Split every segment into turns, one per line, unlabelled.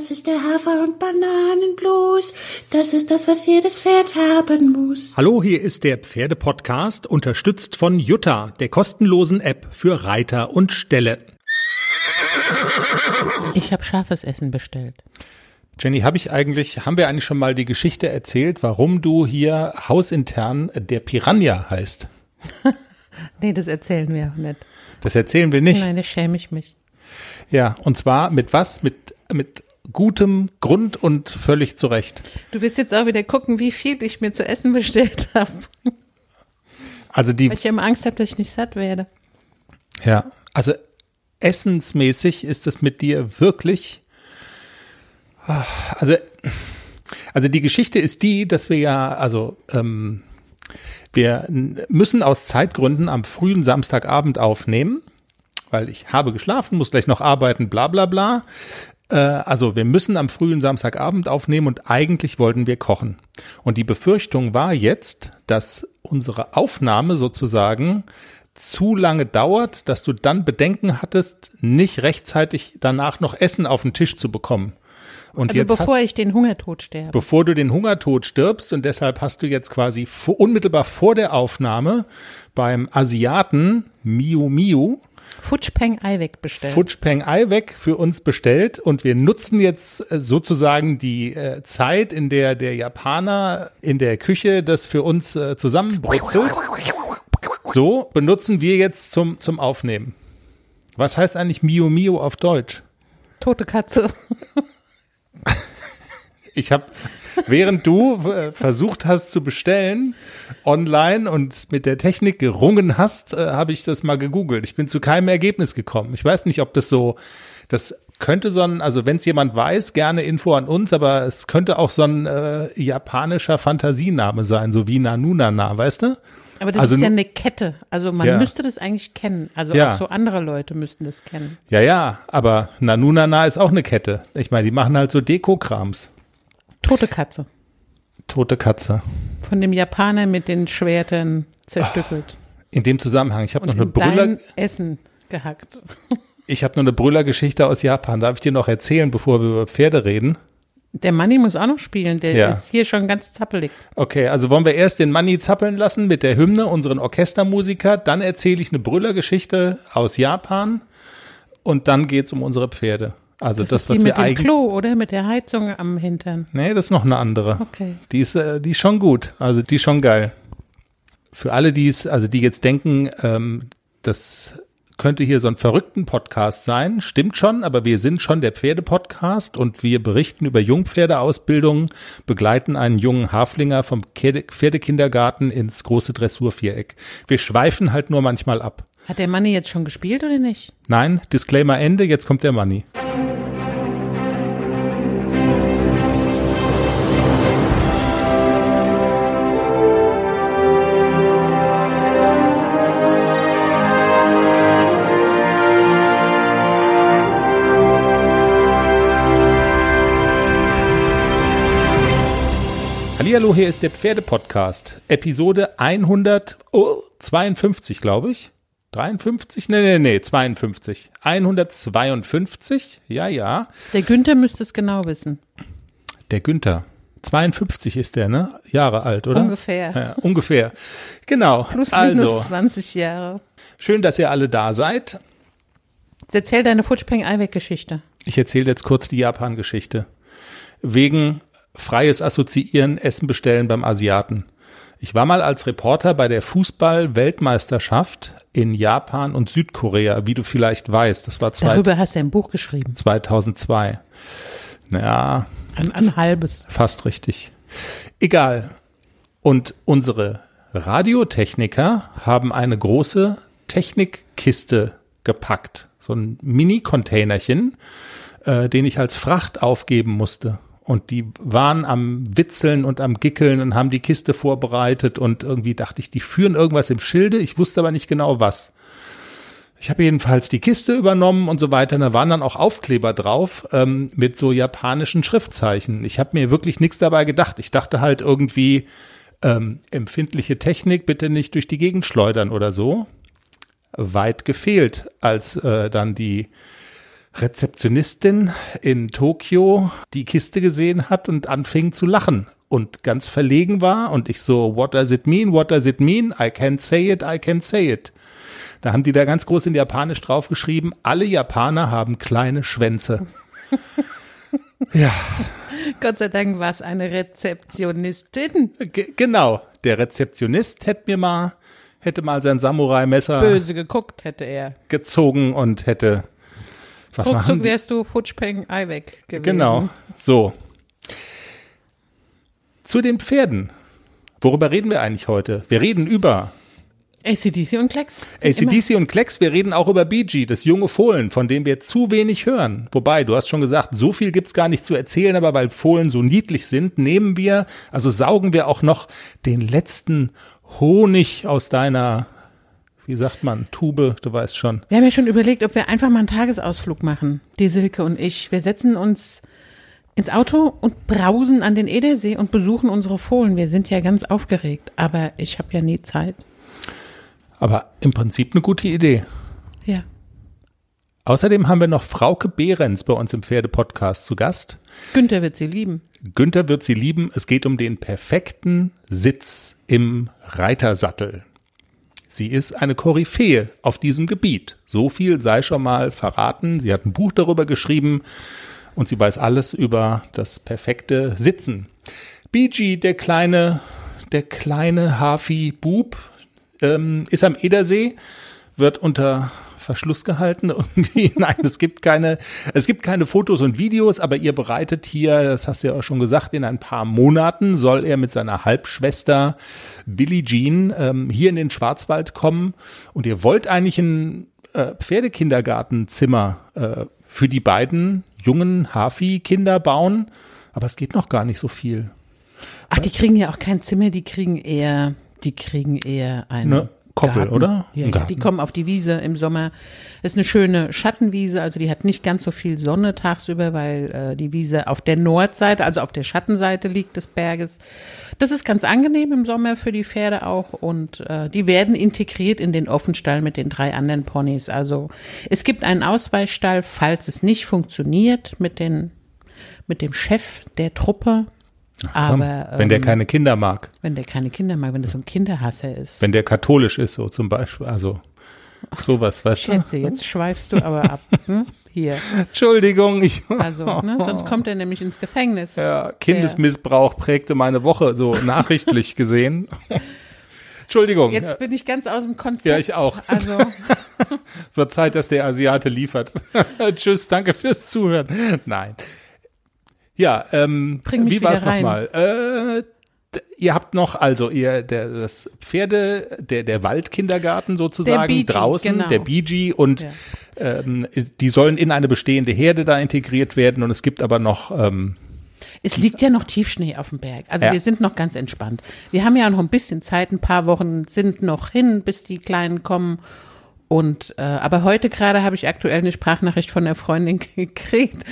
Das ist der Hafer- und Bananenblues. Das ist das, was jedes Pferd haben muss.
Hallo, hier ist der Pferdepodcast, unterstützt von Jutta, der kostenlosen App für Reiter und Ställe.
Ich habe scharfes Essen bestellt.
Jenny, habe ich eigentlich, haben wir eigentlich schon mal die Geschichte erzählt, warum du hier hausintern der Piranha heißt?
nee, das erzählen wir auch nicht.
Das erzählen wir nicht.
Nein, da schäme ich mich.
Ja, und zwar mit was? Mit, mit gutem Grund und völlig zu Recht.
Du wirst jetzt auch wieder gucken, wie viel ich mir zu essen bestellt habe.
Also die.
Weil ich immer Angst habe, dass ich nicht satt werde.
Ja, also essensmäßig ist es mit dir wirklich. Also, also die Geschichte ist die, dass wir ja, also ähm, wir müssen aus Zeitgründen am frühen Samstagabend aufnehmen, weil ich habe geschlafen, muss gleich noch arbeiten, bla bla bla. Äh, also wir müssen am frühen Samstagabend aufnehmen und eigentlich wollten wir kochen. Und die Befürchtung war jetzt, dass unsere Aufnahme sozusagen zu lange dauert, dass du dann Bedenken hattest, nicht rechtzeitig danach noch Essen auf den Tisch zu bekommen.
Und also bevor hast, ich den Hungertod sterbe.
Bevor du den Hungertod stirbst und deshalb hast du jetzt quasi vor, unmittelbar vor der Aufnahme beim Asiaten Miu Miu
Futschpeng Eiweg bestellt.
Futschpeng Eiweg für uns bestellt und wir nutzen jetzt äh, sozusagen die äh, Zeit, in der der Japaner in der Küche das für uns äh, zusammenbrutzelt. So benutzen wir jetzt zum, zum Aufnehmen. Was heißt eigentlich Mio Mio auf Deutsch?
Tote Katze.
Ich habe, während du äh, versucht hast zu bestellen online und mit der Technik gerungen hast, äh, habe ich das mal gegoogelt. Ich bin zu keinem Ergebnis gekommen. Ich weiß nicht, ob das so, das könnte so ein, also wenn es jemand weiß, gerne Info an uns, aber es könnte auch so ein äh, japanischer Fantasiename sein, so wie Nanunana, weißt du?
Aber das
also,
ist ja eine Kette. Also man ja. müsste das eigentlich kennen. Also ja. auch so andere Leute müssten das kennen.
Ja, ja, aber Nanunana ist auch eine Kette. Ich meine, die machen halt so Deko-Krams.
Tote Katze.
Tote Katze.
Von dem Japaner mit den Schwertern zerstückelt.
In dem Zusammenhang, ich habe noch eine Brüller.
Essen gehackt.
Ich habe noch eine Brüllergeschichte aus Japan. Darf ich dir noch erzählen, bevor wir über Pferde reden?
Der Manni muss auch noch spielen, der ja. ist hier schon ganz zappelig.
Okay, also wollen wir erst den Manni zappeln lassen mit der Hymne, unseren Orchestermusiker, dann erzähle ich eine Brüllergeschichte aus Japan und dann geht's um unsere Pferde. Also das, das was
die
wir
eigentlich. Klo, oder? Mit der Heizung am Hintern.
Nee, das ist noch eine andere.
Okay.
Die ist, äh, die ist schon gut. Also die ist schon geil. Für alle, die es, also die jetzt denken, ähm, das könnte hier so ein verrückten Podcast sein. Stimmt schon, aber wir sind schon der Pferdepodcast und wir berichten über Jungpferdeausbildungen, begleiten einen jungen Haflinger vom Pferdekindergarten ins große Dressurviereck. Wir schweifen halt nur manchmal ab.
Hat der Manni jetzt schon gespielt oder nicht?
Nein, Disclaimer Ende, jetzt kommt der Manni. Hallihallo, hier ist der Pferdepodcast. Episode 152, glaube ich. 53? Nee, nee, nee, 52. 152, ja, ja.
Der Günther müsste es genau wissen.
Der Günther. 52 ist der, ne? Jahre alt, oder?
Ungefähr.
Ja, ungefähr. Genau.
Plus minus also, 20 Jahre.
Schön, dass ihr alle da seid.
Erzähl deine Futschpeng-Eiweg-Geschichte.
Ich erzähle jetzt kurz die Japan-Geschichte. Wegen freies Assoziieren, Essen bestellen beim Asiaten. Ich war mal als Reporter bei der Fußball-Weltmeisterschaft in Japan und Südkorea, wie du vielleicht weißt. Das war zwei,
Darüber hast du ein Buch geschrieben.
2002. Naja.
Ein, ein halbes.
Fast richtig. Egal. Und unsere Radiotechniker haben eine große Technikkiste gepackt. So ein Mini-Containerchen, äh, den ich als Fracht aufgeben musste. Und die waren am Witzeln und am Gickeln und haben die Kiste vorbereitet und irgendwie dachte ich, die führen irgendwas im Schilde. Ich wusste aber nicht genau was. Ich habe jedenfalls die Kiste übernommen und so weiter. da waren dann auch Aufkleber drauf ähm, mit so japanischen Schriftzeichen. Ich habe mir wirklich nichts dabei gedacht. Ich dachte halt irgendwie ähm, empfindliche Technik bitte nicht durch die Gegend schleudern oder so. Weit gefehlt, als äh, dann die Rezeptionistin in Tokio die Kiste gesehen hat und anfing zu lachen und ganz verlegen war und ich so, what does it mean? What does it mean? I can't say it, I can't say it. Da haben die da ganz groß in Japanisch draufgeschrieben, alle Japaner haben kleine Schwänze.
ja. Gott sei Dank war es eine Rezeptionistin.
G genau, der Rezeptionist hätte mir mal hätte mal sein Samurai-Messer
böse geguckt hätte er
gezogen und hätte
was Ruckzuck wärst du Futschpeng Ei weg gewesen.
Genau, so. Zu den Pferden. Worüber reden wir eigentlich heute? Wir reden über
ACDC und Klecks.
ACDC und Klecks, wir reden auch über BG, das junge Fohlen, von dem wir zu wenig hören. Wobei, du hast schon gesagt, so viel gibt's gar nicht zu erzählen, aber weil Fohlen so niedlich sind, nehmen wir, also saugen wir auch noch den letzten Honig aus deiner, wie sagt man, Tube, du weißt schon.
Wir haben ja schon überlegt, ob wir einfach mal einen Tagesausflug machen, die Silke und ich. Wir setzen uns ins Auto und brausen an den Edersee und besuchen unsere Fohlen. Wir sind ja ganz aufgeregt, aber ich habe ja nie Zeit.
Aber im Prinzip eine gute Idee.
Ja.
Außerdem haben wir noch Frauke Behrens bei uns im Pferdepodcast zu Gast.
Günther wird sie lieben.
Günther wird sie lieben. Es geht um den perfekten Sitz im Reitersattel. Sie ist eine Koryphäe auf diesem Gebiet. So viel sei schon mal verraten. Sie hat ein Buch darüber geschrieben und sie weiß alles über das perfekte Sitzen. BG, der kleine, der kleine Hafi-Bub, ähm, ist am Edersee, wird unter Verschluss gehalten irgendwie. Nein, es gibt keine, es gibt keine Fotos und Videos, aber ihr bereitet hier, das hast du ja auch schon gesagt, in ein paar Monaten soll er mit seiner Halbschwester Billie Jean ähm, hier in den Schwarzwald kommen und ihr wollt eigentlich ein äh, Pferdekindergartenzimmer äh, für die beiden jungen Hafi-Kinder bauen, aber es geht noch gar nicht so viel.
Ach, die kriegen ja auch kein Zimmer, die kriegen eher, die kriegen eher ein ne?
Koppel,
Garten.
oder?
Ja, ja, die kommen auf die Wiese im Sommer. Ist eine schöne Schattenwiese, also die hat nicht ganz so viel Sonne tagsüber, weil äh, die Wiese auf der Nordseite, also auf der Schattenseite liegt des Berges. Das ist ganz angenehm im Sommer für die Pferde auch und äh, die werden integriert in den Offenstall mit den drei anderen Ponys. Also es gibt einen Ausweichstall, falls es nicht funktioniert mit den mit dem Chef der Truppe, Ach, aber
wenn der ähm, keine Kinder mag.
Wenn der keine Kinder mag, wenn das so ein Kinderhasser ist.
Wenn der katholisch ist, so zum Beispiel, also sowas, weißt
Schätze, du? Schätze, jetzt schweifst du aber ab. Hm? Hier.
Entschuldigung, ich.
Also, ne, sonst kommt er nämlich ins Gefängnis.
Ja, Kindesmissbrauch prägte meine Woche so nachrichtlich gesehen. Entschuldigung.
Jetzt bin ich ganz aus dem Konzept.
Ja, ich auch. Also. Wird Zeit, dass der Asiate liefert. Tschüss, danke fürs Zuhören. Nein. Ja, ähm, wie war es nochmal? Äh, ihr habt noch, also ihr, der, das Pferde, der, der Waldkindergarten sozusagen der draußen, genau. der BG und ja. ähm, die sollen in eine bestehende Herde da integriert werden und es gibt aber noch, ähm,
es liegt ja noch Tiefschnee auf dem Berg. Also ja. wir sind noch ganz entspannt. Wir haben ja noch ein bisschen Zeit, ein paar Wochen sind noch hin, bis die Kleinen kommen. Und äh, aber heute gerade habe ich aktuell eine Sprachnachricht von der Freundin gekriegt,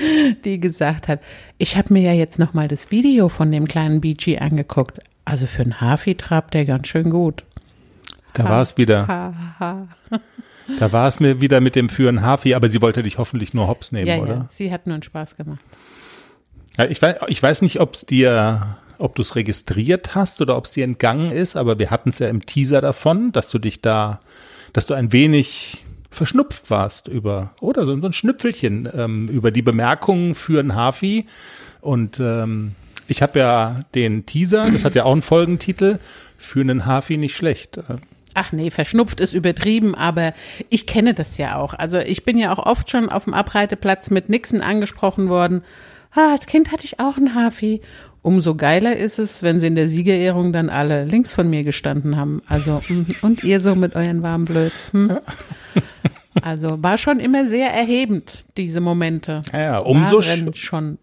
die gesagt hat, ich habe mir ja jetzt noch mal das Video von dem kleinen BG angeguckt. Also für einen Hafi trabt der ganz schön gut.
Da war es wieder. Ha, ha. Da war es mir wieder mit dem Führen Hafi, aber sie wollte dich hoffentlich nur hops nehmen, ja, oder? Ja,
sie hat nur einen Spaß gemacht.
Ja, ich, weiß, ich weiß nicht, ob es dir, ob du es registriert hast oder ob es dir entgangen ist, aber wir hatten es ja im Teaser davon, dass du dich da dass du ein wenig verschnupft warst über, oder so, ein Schnüpfelchen ähm, über die Bemerkungen für ein Hafi. Und ähm, ich habe ja den Teaser, das hat ja auch einen Folgentitel, für einen Hafi nicht schlecht.
Ach nee, verschnupft ist übertrieben, aber ich kenne das ja auch. Also ich bin ja auch oft schon auf dem Abreiteplatz mit Nixon angesprochen worden. Ah, als Kind hatte ich auch einen Hafi Umso geiler ist es, wenn sie in der Siegerehrung dann alle links von mir gestanden haben. Also, mm, und ihr so mit euren warmen Blöds. Hm? Also war schon immer sehr erhebend, diese Momente.
Ja, ja umso sch schon.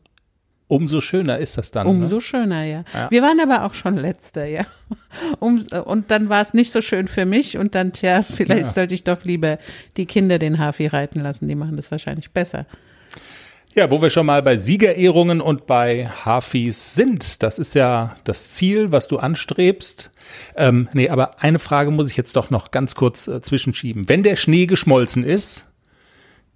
Umso schöner ist das dann.
Umso ne? schöner, ja. ja. Wir waren aber auch schon Letzter, ja. Um, und dann war es nicht so schön für mich und dann, tja, vielleicht ja. sollte ich doch lieber die Kinder den Hafi reiten lassen. Die machen das wahrscheinlich besser.
Ja, wo wir schon mal bei Siegerehrungen und bei Hafis sind, das ist ja das Ziel, was du anstrebst. Ähm, nee, aber eine Frage muss ich jetzt doch noch ganz kurz äh, zwischenschieben. Wenn der Schnee geschmolzen ist,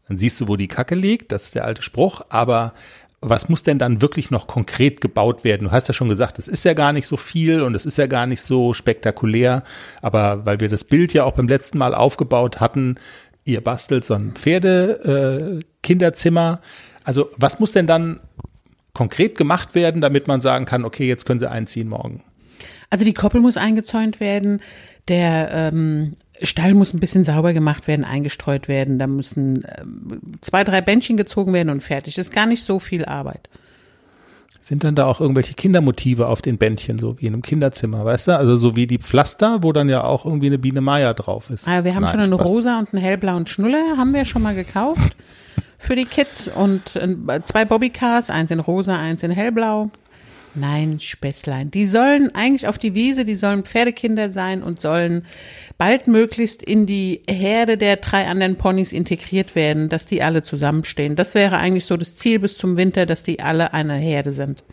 dann siehst du, wo die Kacke liegt, das ist der alte Spruch, aber was muss denn dann wirklich noch konkret gebaut werden? Du hast ja schon gesagt, es ist ja gar nicht so viel und es ist ja gar nicht so spektakulär, aber weil wir das Bild ja auch beim letzten Mal aufgebaut hatten, ihr bastelt so ein Pferde-Kinderzimmer. Äh, also was muss denn dann konkret gemacht werden, damit man sagen kann, okay, jetzt können sie einziehen morgen?
Also die Koppel muss eingezäunt werden, der ähm, Stall muss ein bisschen sauber gemacht werden, eingestreut werden, da müssen ähm, zwei, drei Bändchen gezogen werden und fertig. Das ist gar nicht so viel Arbeit.
Sind dann da auch irgendwelche Kindermotive auf den Bändchen, so wie in einem Kinderzimmer, weißt du? Also so wie die Pflaster, wo dann ja auch irgendwie eine Biene Meier drauf ist.
Ah, wir haben
Nein,
schon einen
Spaß.
rosa und einen hellblauen Schnuller, haben wir schon mal gekauft für die Kids und äh, zwei Bobbycars, eins in rosa, eins in hellblau. Nein, Späßlein. Die sollen eigentlich auf die Wiese, die sollen Pferdekinder sein und sollen baldmöglichst in die Herde der drei anderen Ponys integriert werden, dass die alle zusammenstehen. Das wäre eigentlich so das Ziel bis zum Winter, dass die alle eine Herde sind.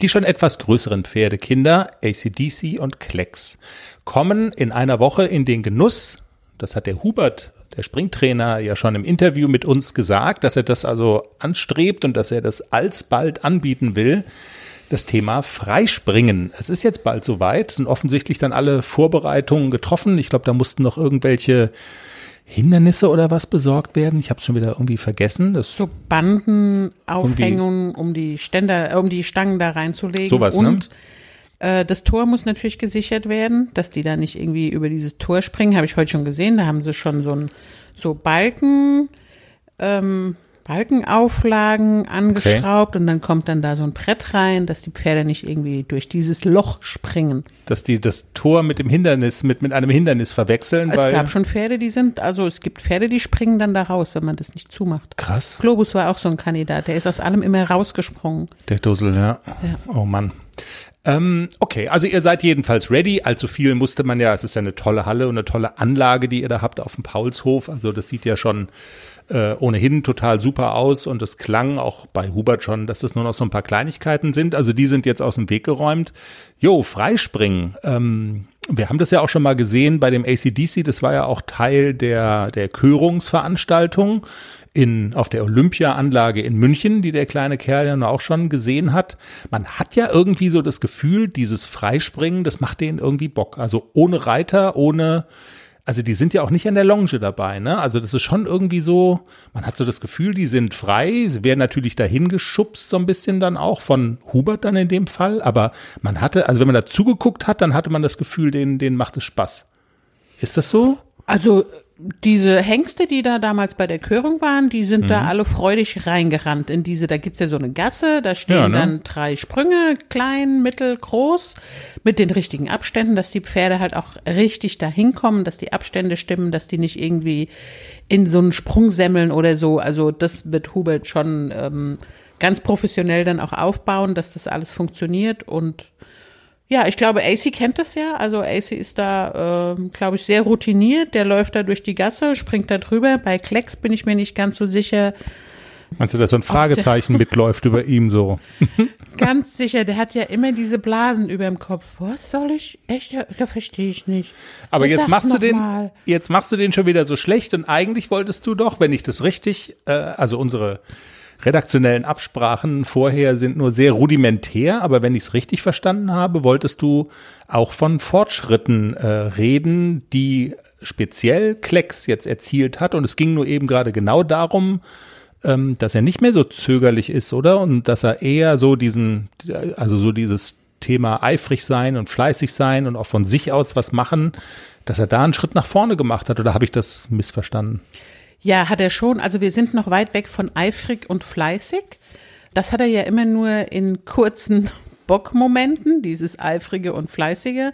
Die schon etwas größeren Pferdekinder, ACDC und Klecks, kommen in einer Woche in den Genuss, das hat der Hubert, der Springtrainer, ja schon im Interview mit uns gesagt, dass er das also anstrebt und dass er das alsbald anbieten will, das Thema Freispringen. Es ist jetzt bald soweit, sind offensichtlich dann alle Vorbereitungen getroffen. Ich glaube, da mussten noch irgendwelche Hindernisse oder was besorgt werden. Ich habe es schon wieder irgendwie vergessen. Das
So Bandenaufhängungen, um die Ständer, um die Stangen da reinzulegen.
Sowas, ne?
Äh, das Tor muss natürlich gesichert werden, dass die da nicht irgendwie über dieses Tor springen. Habe ich heute schon gesehen. Da haben sie schon so ein so Balken. Ähm, Balkenauflagen angeschraubt und dann kommt dann da so ein Brett rein, dass die Pferde nicht irgendwie durch dieses Loch springen.
dass die das Tor mit dem Hindernis, mit, mit einem Hindernis verwechseln,
Es gab schon Pferde, die sind, also es gibt Pferde, die springen dann da raus, wenn man das nicht zumacht.
Krass.
Globus war auch so ein Kandidat, der ist aus allem immer rausgesprungen.
Der Dussel, ja. Oh Mann. Ähm, okay, also ihr seid jedenfalls ready. Allzu viel musste man ja, es ist ja eine tolle Halle und eine tolle Anlage, die ihr da habt auf dem Paulshof. Also das sieht ja schon äh, ohnehin total super aus und es klang auch bei Hubert schon, dass es nur noch so ein paar Kleinigkeiten sind. Also die sind jetzt aus dem Weg geräumt. Jo, Freispringen. Ähm, wir haben das ja auch schon mal gesehen bei dem ACDC. Das war ja auch Teil der, der Körungsveranstaltung in, auf der Olympiaanlage in München, die der kleine Kerl ja auch schon gesehen hat. Man hat ja irgendwie so das Gefühl, dieses Freispringen, das macht denen irgendwie Bock. Also ohne Reiter, ohne, also die sind ja auch nicht an der Longe dabei, ne? Also das ist schon irgendwie so, man hat so das Gefühl, die sind frei, sie werden natürlich dahin geschubst so ein bisschen dann auch von Hubert dann in dem Fall, aber man hatte, also wenn man da zugeguckt hat, dann hatte man das Gefühl, denen, denen macht es Spaß. Ist das so?
Also diese Hengste, die da damals bei der Körung waren, die sind
Mhm.
da alle freudig reingerannt in diese, da gibt's ja so eine Gasse, da stehen
Ja, ne?
dann drei Sprünge, klein, mittel, groß, mit den richtigen Abständen, dass die Pferde halt auch richtig da hinkommen, dass die Abstände stimmen, dass die nicht irgendwie in so einen Sprung semmeln oder so. Also das wird Hubert schon ähm, ganz professionell dann auch aufbauen, dass das alles funktioniert und ja, ich glaube, AC kennt das ja. Also AC ist da, ähm, glaube ich, sehr routiniert. Der läuft da durch die Gasse, springt da drüber. Bei Klecks bin ich mir nicht ganz so sicher.
Meinst du, dass so ein Fragezeichen mitläuft über ihm so?
Ganz sicher, der hat ja immer diese Blasen über dem Kopf. Was soll ich? Echt? Ja verstehe ich nicht.
Aber
Ja,
jetzt machst du den,
mal.
jetzt machst du den schon wieder so schlecht und eigentlich wolltest du doch, wenn ich das richtig, äh, also unsere redaktionellen Absprachen vorher sind nur sehr rudimentär, aber wenn ich es richtig verstanden habe, wolltest du auch von Fortschritten äh, reden, die speziell Klecks jetzt erzielt hat und es ging nur eben gerade genau darum, ähm, dass er nicht mehr so zögerlich ist, oder? Und dass er eher so diesen, also so dieses Thema eifrig sein und fleißig sein und auch von sich aus was machen, dass er da einen Schritt nach vorne gemacht hat, oder habe ich das missverstanden?
Ja, hat er schon. Also wir sind noch weit weg von eifrig und fleißig. Das hat er ja immer nur in kurzen Bockmomenten, dieses eifrige und fleißige.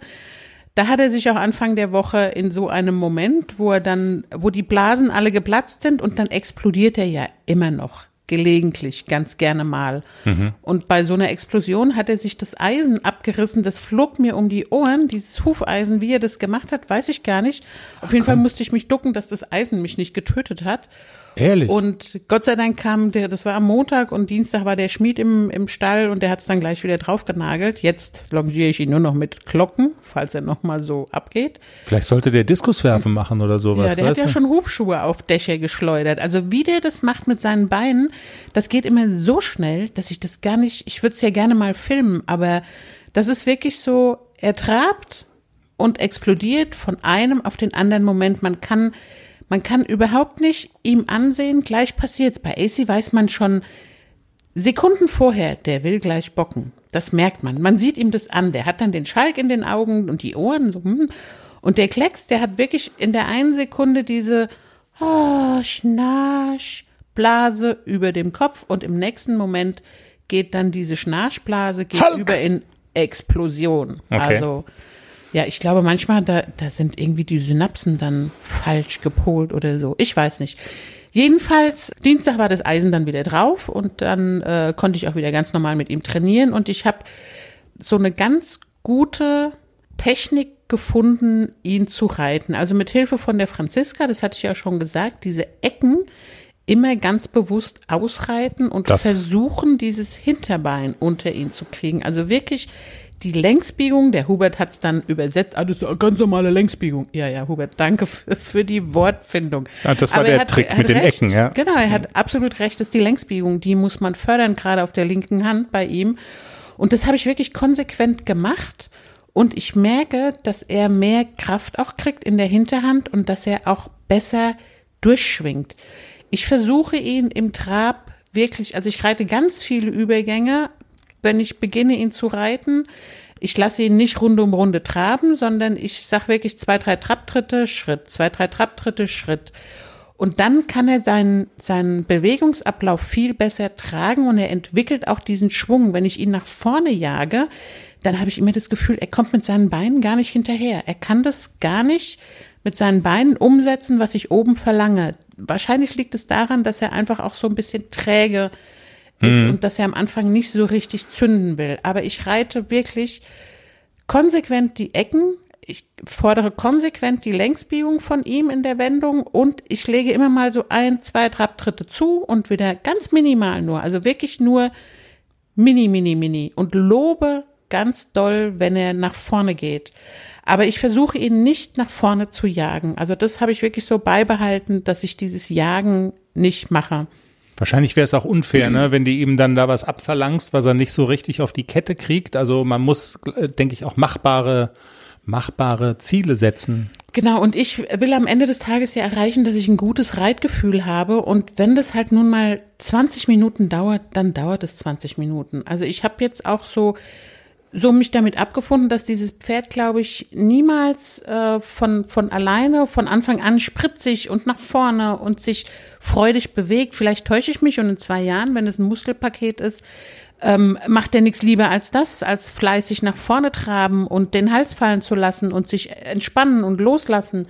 Da hat er sich auch Anfang der Woche in so einem Moment, wo er dann, wo die Blasen alle geplatzt sind und dann explodiert er ja immer noch. Gelegentlich, ganz gerne mal. Und bei so einer Explosion hat er sich das Eisen abgerissen, das flog mir um die Ohren, dieses Hufeisen, wie er das gemacht hat, weiß ich gar nicht. Auf jeden Fall musste ich mich ducken, dass das Eisen mich nicht getötet hat.
Ehrlich?
Und Gott sei Dank kam der, das war am Montag und Dienstag war der Schmied im, im Stall und der hat es dann gleich wieder drauf genagelt. Jetzt longiere ich ihn nur noch mit Glocken, falls er nochmal so abgeht.
Vielleicht sollte der Diskuswerfen machen oder sowas.
Ja, der hat ja
du?
schon Hufschuhe auf Dächer geschleudert. Also wie der das macht mit seinen Beinen, das geht immer so schnell, dass ich das gar nicht, ich würde es ja gerne mal filmen, aber das ist wirklich so, er trabt und explodiert von einem auf den anderen Moment. Man kann, man kann überhaupt nicht ihm ansehen, gleich passiert's. Bei AC weiß man schon Sekunden vorher, der will gleich bocken. Das merkt man. Man sieht ihm das an. Der hat dann den Schalk in den Augen und die Ohren so, hm. Und der Klecks, der hat wirklich in der einen Sekunde diese oh, Schnarch Blase über dem Kopf und im nächsten Moment geht dann diese Schnarchblase geht
Hulk!
über in Explosion.
Okay.
Also ja, ich glaube manchmal, da, da sind irgendwie die Synapsen dann falsch gepolt oder so. Ich weiß nicht. Jedenfalls, Dienstag war das Eisen dann wieder drauf und dann äh, konnte ich auch wieder ganz normal mit ihm trainieren und ich habe so eine ganz gute Technik gefunden, ihn zu reiten. Also mit Hilfe von der Franziska, das hatte ich ja schon gesagt, diese Ecken immer ganz bewusst ausreiten und
Das-
versuchen, dieses Hinterbein unter ihn zu kriegen. Also wirklich die Längsbiegung, der Hubert hat es dann übersetzt, ah, das ist eine ganz normale Längsbiegung. Ja, ja, Hubert, danke für, für die Wortfindung.
Ah, das war
Aber
der
er hat-
Trick mit den
recht.
Ecken, ja.
Genau, er hat absolut recht, das ist die Längsbiegung, die muss man fördern, gerade auf der linken Hand bei ihm. Und das habe ich wirklich konsequent gemacht. Und ich merke, dass er mehr Kraft auch kriegt in der Hinterhand und dass er auch besser durchschwingt. Ich versuche ihn im Trab wirklich, also ich reite ganz viele Übergänge, wenn ich beginne, ihn zu reiten. Ich lasse ihn nicht Runde um Runde traben, sondern ich sage wirklich zwei, drei Trabtritte, Schritt, zwei, drei Trabtritte, Schritt. Und dann kann er seinen, seinen Bewegungsablauf viel besser tragen und er entwickelt auch diesen Schwung. Wenn ich ihn nach vorne jage, dann habe ich immer das Gefühl, er kommt mit seinen Beinen gar nicht hinterher. Er kann das gar nicht mit seinen Beinen umsetzen, was ich oben verlange. Wahrscheinlich liegt es daran, dass er einfach auch so ein bisschen träge ist und dass er am Anfang nicht so richtig zünden will. Aber ich reite wirklich konsequent die Ecken. Ich fordere konsequent die Längsbiegung von ihm in der Wendung und ich lege immer mal so ein, zwei Trabtritte zu und wieder ganz minimal nur, also wirklich nur mini, mini, mini und lobe ganz doll, wenn er nach vorne geht. Aber ich versuche ihn nicht nach vorne zu jagen. Also das habe ich wirklich so beibehalten, dass ich dieses Jagen nicht mache.
Wahrscheinlich wäre es auch unfair, ne, wenn die ihm dann da was abverlangst, was er nicht so richtig auf die Kette kriegt. Also man muss, äh, denke ich, auch machbare, machbare Ziele setzen.
Genau, und ich will am Ende des Tages ja erreichen, dass ich ein gutes Reitgefühl habe. Und wenn das halt nun mal 20 Minuten dauert, dann dauert es 20 Minuten. Also ich habe jetzt auch so, so mich damit abgefunden, dass dieses Pferd, glaube ich, niemals äh, von, von alleine, von Anfang an spritzig und nach vorne und sich freudig bewegt. Vielleicht täusche ich mich und in zwei Jahren, wenn es ein Muskelpaket ist, ähm, macht er nichts lieber als das, als fleißig nach vorne traben und den Hals fallen zu lassen und sich entspannen und loslassen.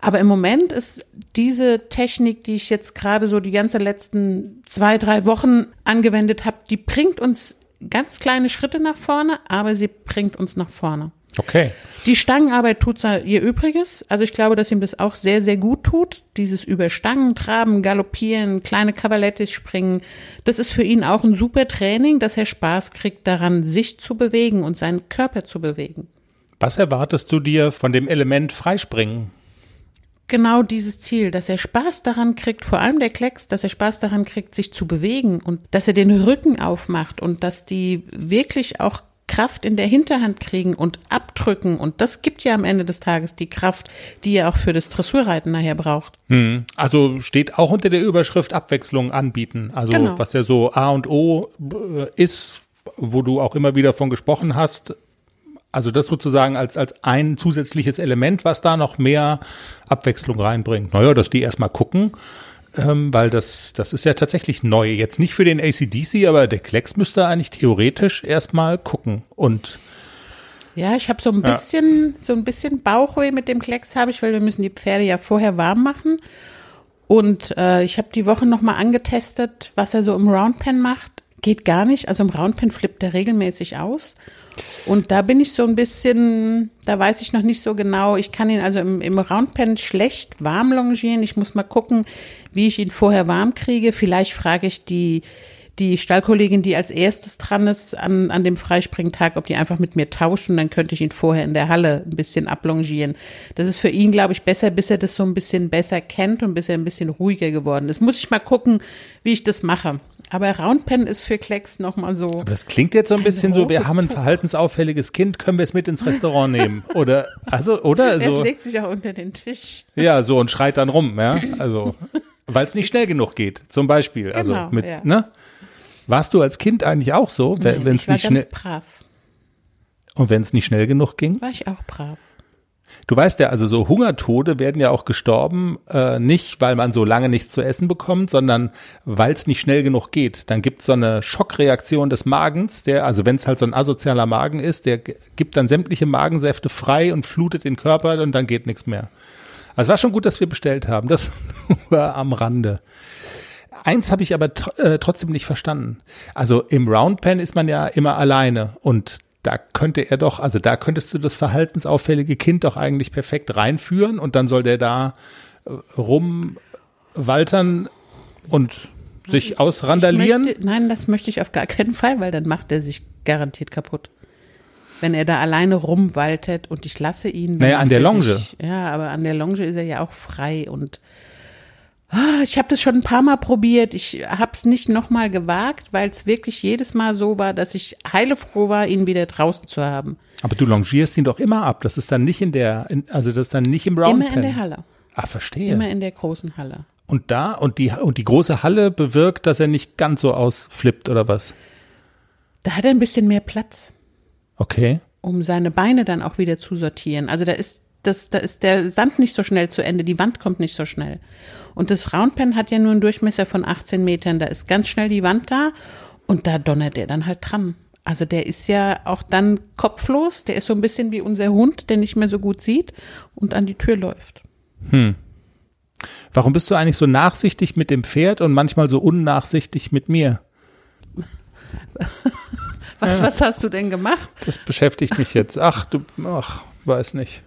Aber im Moment ist diese Technik, die ich jetzt gerade so die ganze letzten zwei, drei Wochen angewendet habe, die bringt uns ganz kleine Schritte nach vorne, aber sie bringt uns nach vorne.
Okay.
Die Stangenarbeit tut ihr Übriges. Also ich glaube, dass ihm das auch sehr, sehr gut tut. Dieses über Stangen traben, galoppieren, kleine Cavalettis springen. Das ist für ihn auch ein super Training, dass er Spaß kriegt daran, sich zu bewegen und seinen Körper zu bewegen.
Was erwartest du dir von dem Element Freispringen?
Genau dieses Ziel, dass er Spaß daran kriegt, vor allem der Klecks, dass er Spaß daran kriegt, sich zu bewegen und dass er den Rücken aufmacht und dass die wirklich auch Kraft in der Hinterhand kriegen und abdrücken. Und das gibt ja am Ende des Tages die Kraft, die er auch für das Dressurreiten nachher braucht.
Hm. Also steht auch unter der Überschrift Abwechslung anbieten. Also
Genau.
was ja so A und O äh, ist, wo du auch immer wieder von gesprochen hast. Also das sozusagen als, als ein zusätzliches Element, was da noch mehr Abwechslung reinbringt. Naja, dass die erstmal gucken, ähm, weil das, das ist ja tatsächlich neu. Jetzt nicht für den ACDC, aber der Klecks müsste eigentlich theoretisch erstmal gucken. Und
Ja, ich habe so ein bisschen, so ein bisschen Bauchweh mit dem Klecks habe ich, weil wir müssen die Pferde ja vorher warm machen. Und äh, ich habe die Woche nochmal angetestet, was er so im Roundpen macht. Geht gar nicht. Also im Roundpen flippt er regelmäßig aus. Und da bin ich so ein bisschen, da weiß ich noch nicht so genau. Ich kann ihn also im, im Roundpen schlecht warm longieren. Ich muss mal gucken, wie ich ihn vorher warm kriege. Vielleicht frage ich die, die Stallkollegin, die als erstes dran ist an, an dem Freispringtag, ob die einfach mit mir tauscht und dann könnte ich ihn vorher in der Halle ein bisschen ablongieren. Das ist für ihn, glaube ich, besser, bis er das so ein bisschen besser kennt und bis er ein bisschen ruhiger geworden ist. Muss ich mal gucken, wie ich das mache. Aber Roundpen ist für Klecks nochmal so.
Aber das klingt jetzt so ein bisschen so, wir haben ein verhaltensauffälliges Kind, können wir es mit ins Restaurant nehmen? Oder, also, oder?
Es
So,
legt sich auch unter den Tisch.
ja, so und schreit dann rum, ja. Also, weil es nicht schnell genug geht, zum Beispiel. Also
Genau,
mit,
ja.
ne? Warst du als Kind eigentlich auch so, wenn es
ich war
nicht
ganz
schnell
brav.
und wenn es nicht schnell genug ging?
War ich auch brav.
Du weißt ja, also so Hungertode werden ja auch gestorben, äh, nicht weil man so lange nichts zu essen bekommt, sondern weil es nicht schnell genug geht. Dann gibt es so eine Schockreaktion des Magens, der, also wenn es halt so ein asozialer Magen ist, der gibt dann sämtliche Magensäfte frei und flutet den Körper und dann geht nichts mehr. Also es war schon gut, dass wir bestellt haben. Das war am Rande. Eins habe ich aber tr äh, trotzdem nicht verstanden. Also im Roundpen ist man ja immer alleine und da könnte er doch, also da könntest du das verhaltensauffällige Kind doch eigentlich perfekt reinführen und dann soll der da äh, rumwaltern und sich ausrandalieren.
Möchte, nein, das möchte ich auf gar keinen Fall, weil dann macht er sich garantiert kaputt. Wenn er da alleine rumwaltet und ich lasse ihn.
Naja, an der
er
Longe.
Sich, ja, aber an der Longe ist er ja auch frei und ich habe das schon ein paar Mal probiert. Ich habe es nicht nochmal gewagt, weil es wirklich jedes Mal so war, dass ich heilefroh war, ihn wieder draußen zu haben.
Aber du longierst ihn doch immer ab. Das ist dann nicht in der, in, also das ist dann nicht im Roundpen.
Immer in der Halle.
Ah, verstehe.
Immer in der großen Halle.
Und da, und die, und die große Halle bewirkt, dass er nicht ganz so ausflippt oder was?
Da hat er ein bisschen mehr Platz.
Okay.
um seine Beine dann auch wieder zu sortieren. Also da ist das, da ist der Sand nicht so schnell zu Ende, die Wand kommt nicht so schnell. Und das Roundpen hat ja nur einen Durchmesser von 18 Metern, da ist ganz schnell die Wand da und da donnert der dann halt dran. Also der ist ja auch dann kopflos, der ist so ein bisschen wie unser Hund, der nicht mehr so gut sieht und an die Tür läuft.
Warum bist du eigentlich so nachsichtig mit dem Pferd und manchmal so unnachsichtig mit mir?
Was, was hast du denn gemacht?
Das beschäftigt mich jetzt. Ach, du, ach, weiß nicht.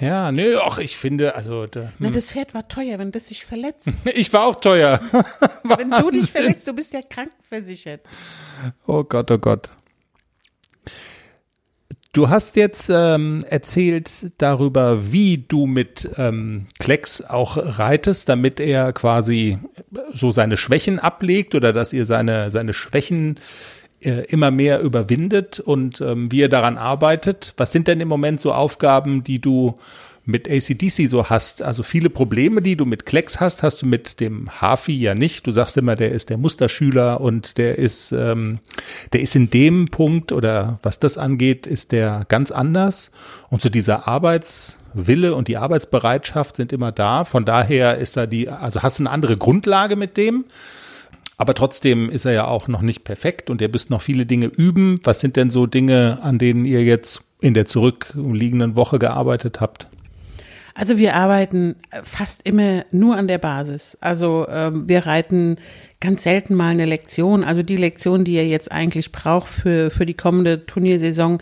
Ja, nö, ach, ich finde, also, da,
Na,
hm.
das Pferd war teuer, wenn das sich verletzt.
ich war auch teuer.
Wenn du dich verletzt, du bist ja krankenversichert.
Oh Gott, oh Gott. Du hast jetzt ähm, erzählt darüber, wie du mit ähm, Klecks auch reitest, damit er quasi so seine Schwächen ablegt oder dass ihr seine, seine Schwächen äh, immer mehr überwindet und ähm, wie ihr daran arbeitet. Was sind denn im Moment so Aufgaben, die du mit ACDC so hast? Also viele Probleme, die du mit Klecks hast, hast du mit dem Hafi ja nicht. Du sagst immer, der ist der Musterschüler und der ist, ähm, der ist in dem Punkt oder was das angeht, ist der ganz anders. Und so dieser Arbeitswille und die Arbeitsbereitschaft sind immer da. Von daher ist da die, also hast du eine andere Grundlage mit dem. Aber trotzdem ist er ja auch noch nicht perfekt und ihr müsst noch viele Dinge üben. Was sind denn so Dinge, an denen ihr jetzt in der zurückliegenden Woche gearbeitet habt?
Also wir arbeiten fast immer nur an der Basis. Also ähm, wir reiten ganz selten mal eine Lektion. Also die Lektion, die er jetzt eigentlich braucht für, für die kommende Turniersaison,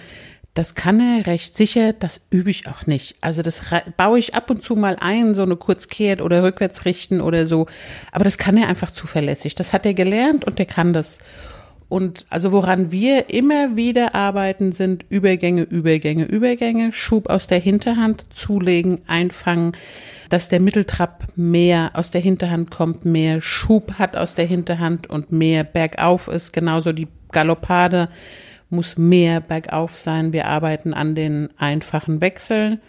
das kann er recht sicher, das übe ich auch nicht. Also das baue ich ab und zu mal ein, so eine Kurzkehrt oder rückwärts richten oder so. Aber das kann er einfach zuverlässig. Das hat er gelernt und er kann das. Und also woran wir immer wieder arbeiten, sind Übergänge, Übergänge, Übergänge, Schub aus der Hinterhand, zulegen, einfangen, dass der Mitteltrab mehr aus der Hinterhand kommt, mehr Schub hat aus der Hinterhand und mehr bergauf ist. Genauso die Galoppade muss mehr bergauf sein. Wir arbeiten an den einfachen Wechseln,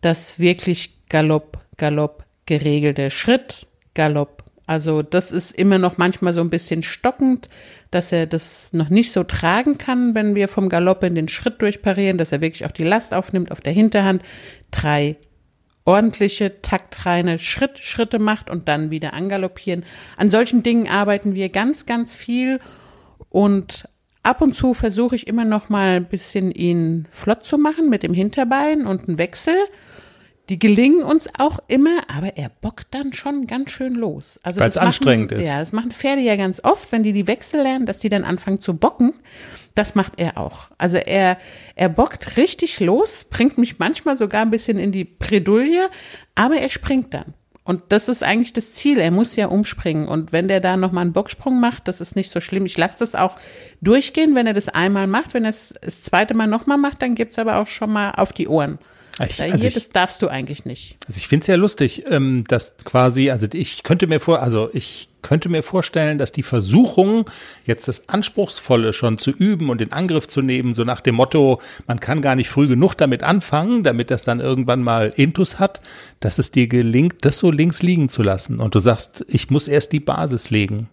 dass wirklich Galopp, Galopp, geregelter Schritt, Galopp. Also das ist immer noch manchmal so ein bisschen stockend, dass er das noch nicht so tragen kann, wenn wir vom Galopp in den Schritt durchparieren, dass er wirklich auch die Last aufnimmt auf der Hinterhand. Drei ordentliche, taktreine Schritt, Schritte macht und dann wieder angaloppieren. An solchen Dingen arbeiten wir ganz, ganz viel und ab und zu versuche ich immer noch mal ein bisschen ihn flott zu machen mit dem Hinterbein und einen Wechsel. Die gelingen uns auch immer, aber er bockt dann schon ganz schön los. Also das machen-
anstrengend ist.
Ja, das machen Pferde ja ganz oft, wenn die die Wechsel lernen, dass die dann anfangen zu bocken. Das macht er auch. Also er, er bockt richtig los, bringt mich manchmal sogar ein bisschen in die Bredouille, aber er springt dann. Und das ist eigentlich das Ziel. Er muss ja umspringen. Und wenn der da nochmal einen Bocksprung macht, das ist nicht so schlimm. Ich lasse das auch durchgehen, wenn er das einmal macht. Wenn er es das zweite Mal nochmal macht, dann gibt's aber auch schon mal auf die Ohren.
Ich-
Da
also
hier,
ich-
das darfst du eigentlich nicht.
Also ich finde es ja lustig, ähm, dass quasi, also ich könnte mir vor, also ich könnte mir vorstellen, dass die Versuchung, jetzt das Anspruchsvolle schon zu üben und den Angriff zu nehmen, so nach dem Motto, man kann gar nicht früh genug damit anfangen, damit das dann irgendwann mal Intus hat, dass es dir gelingt, das so links liegen zu lassen. Und du sagst, ich muss erst die Basis legen.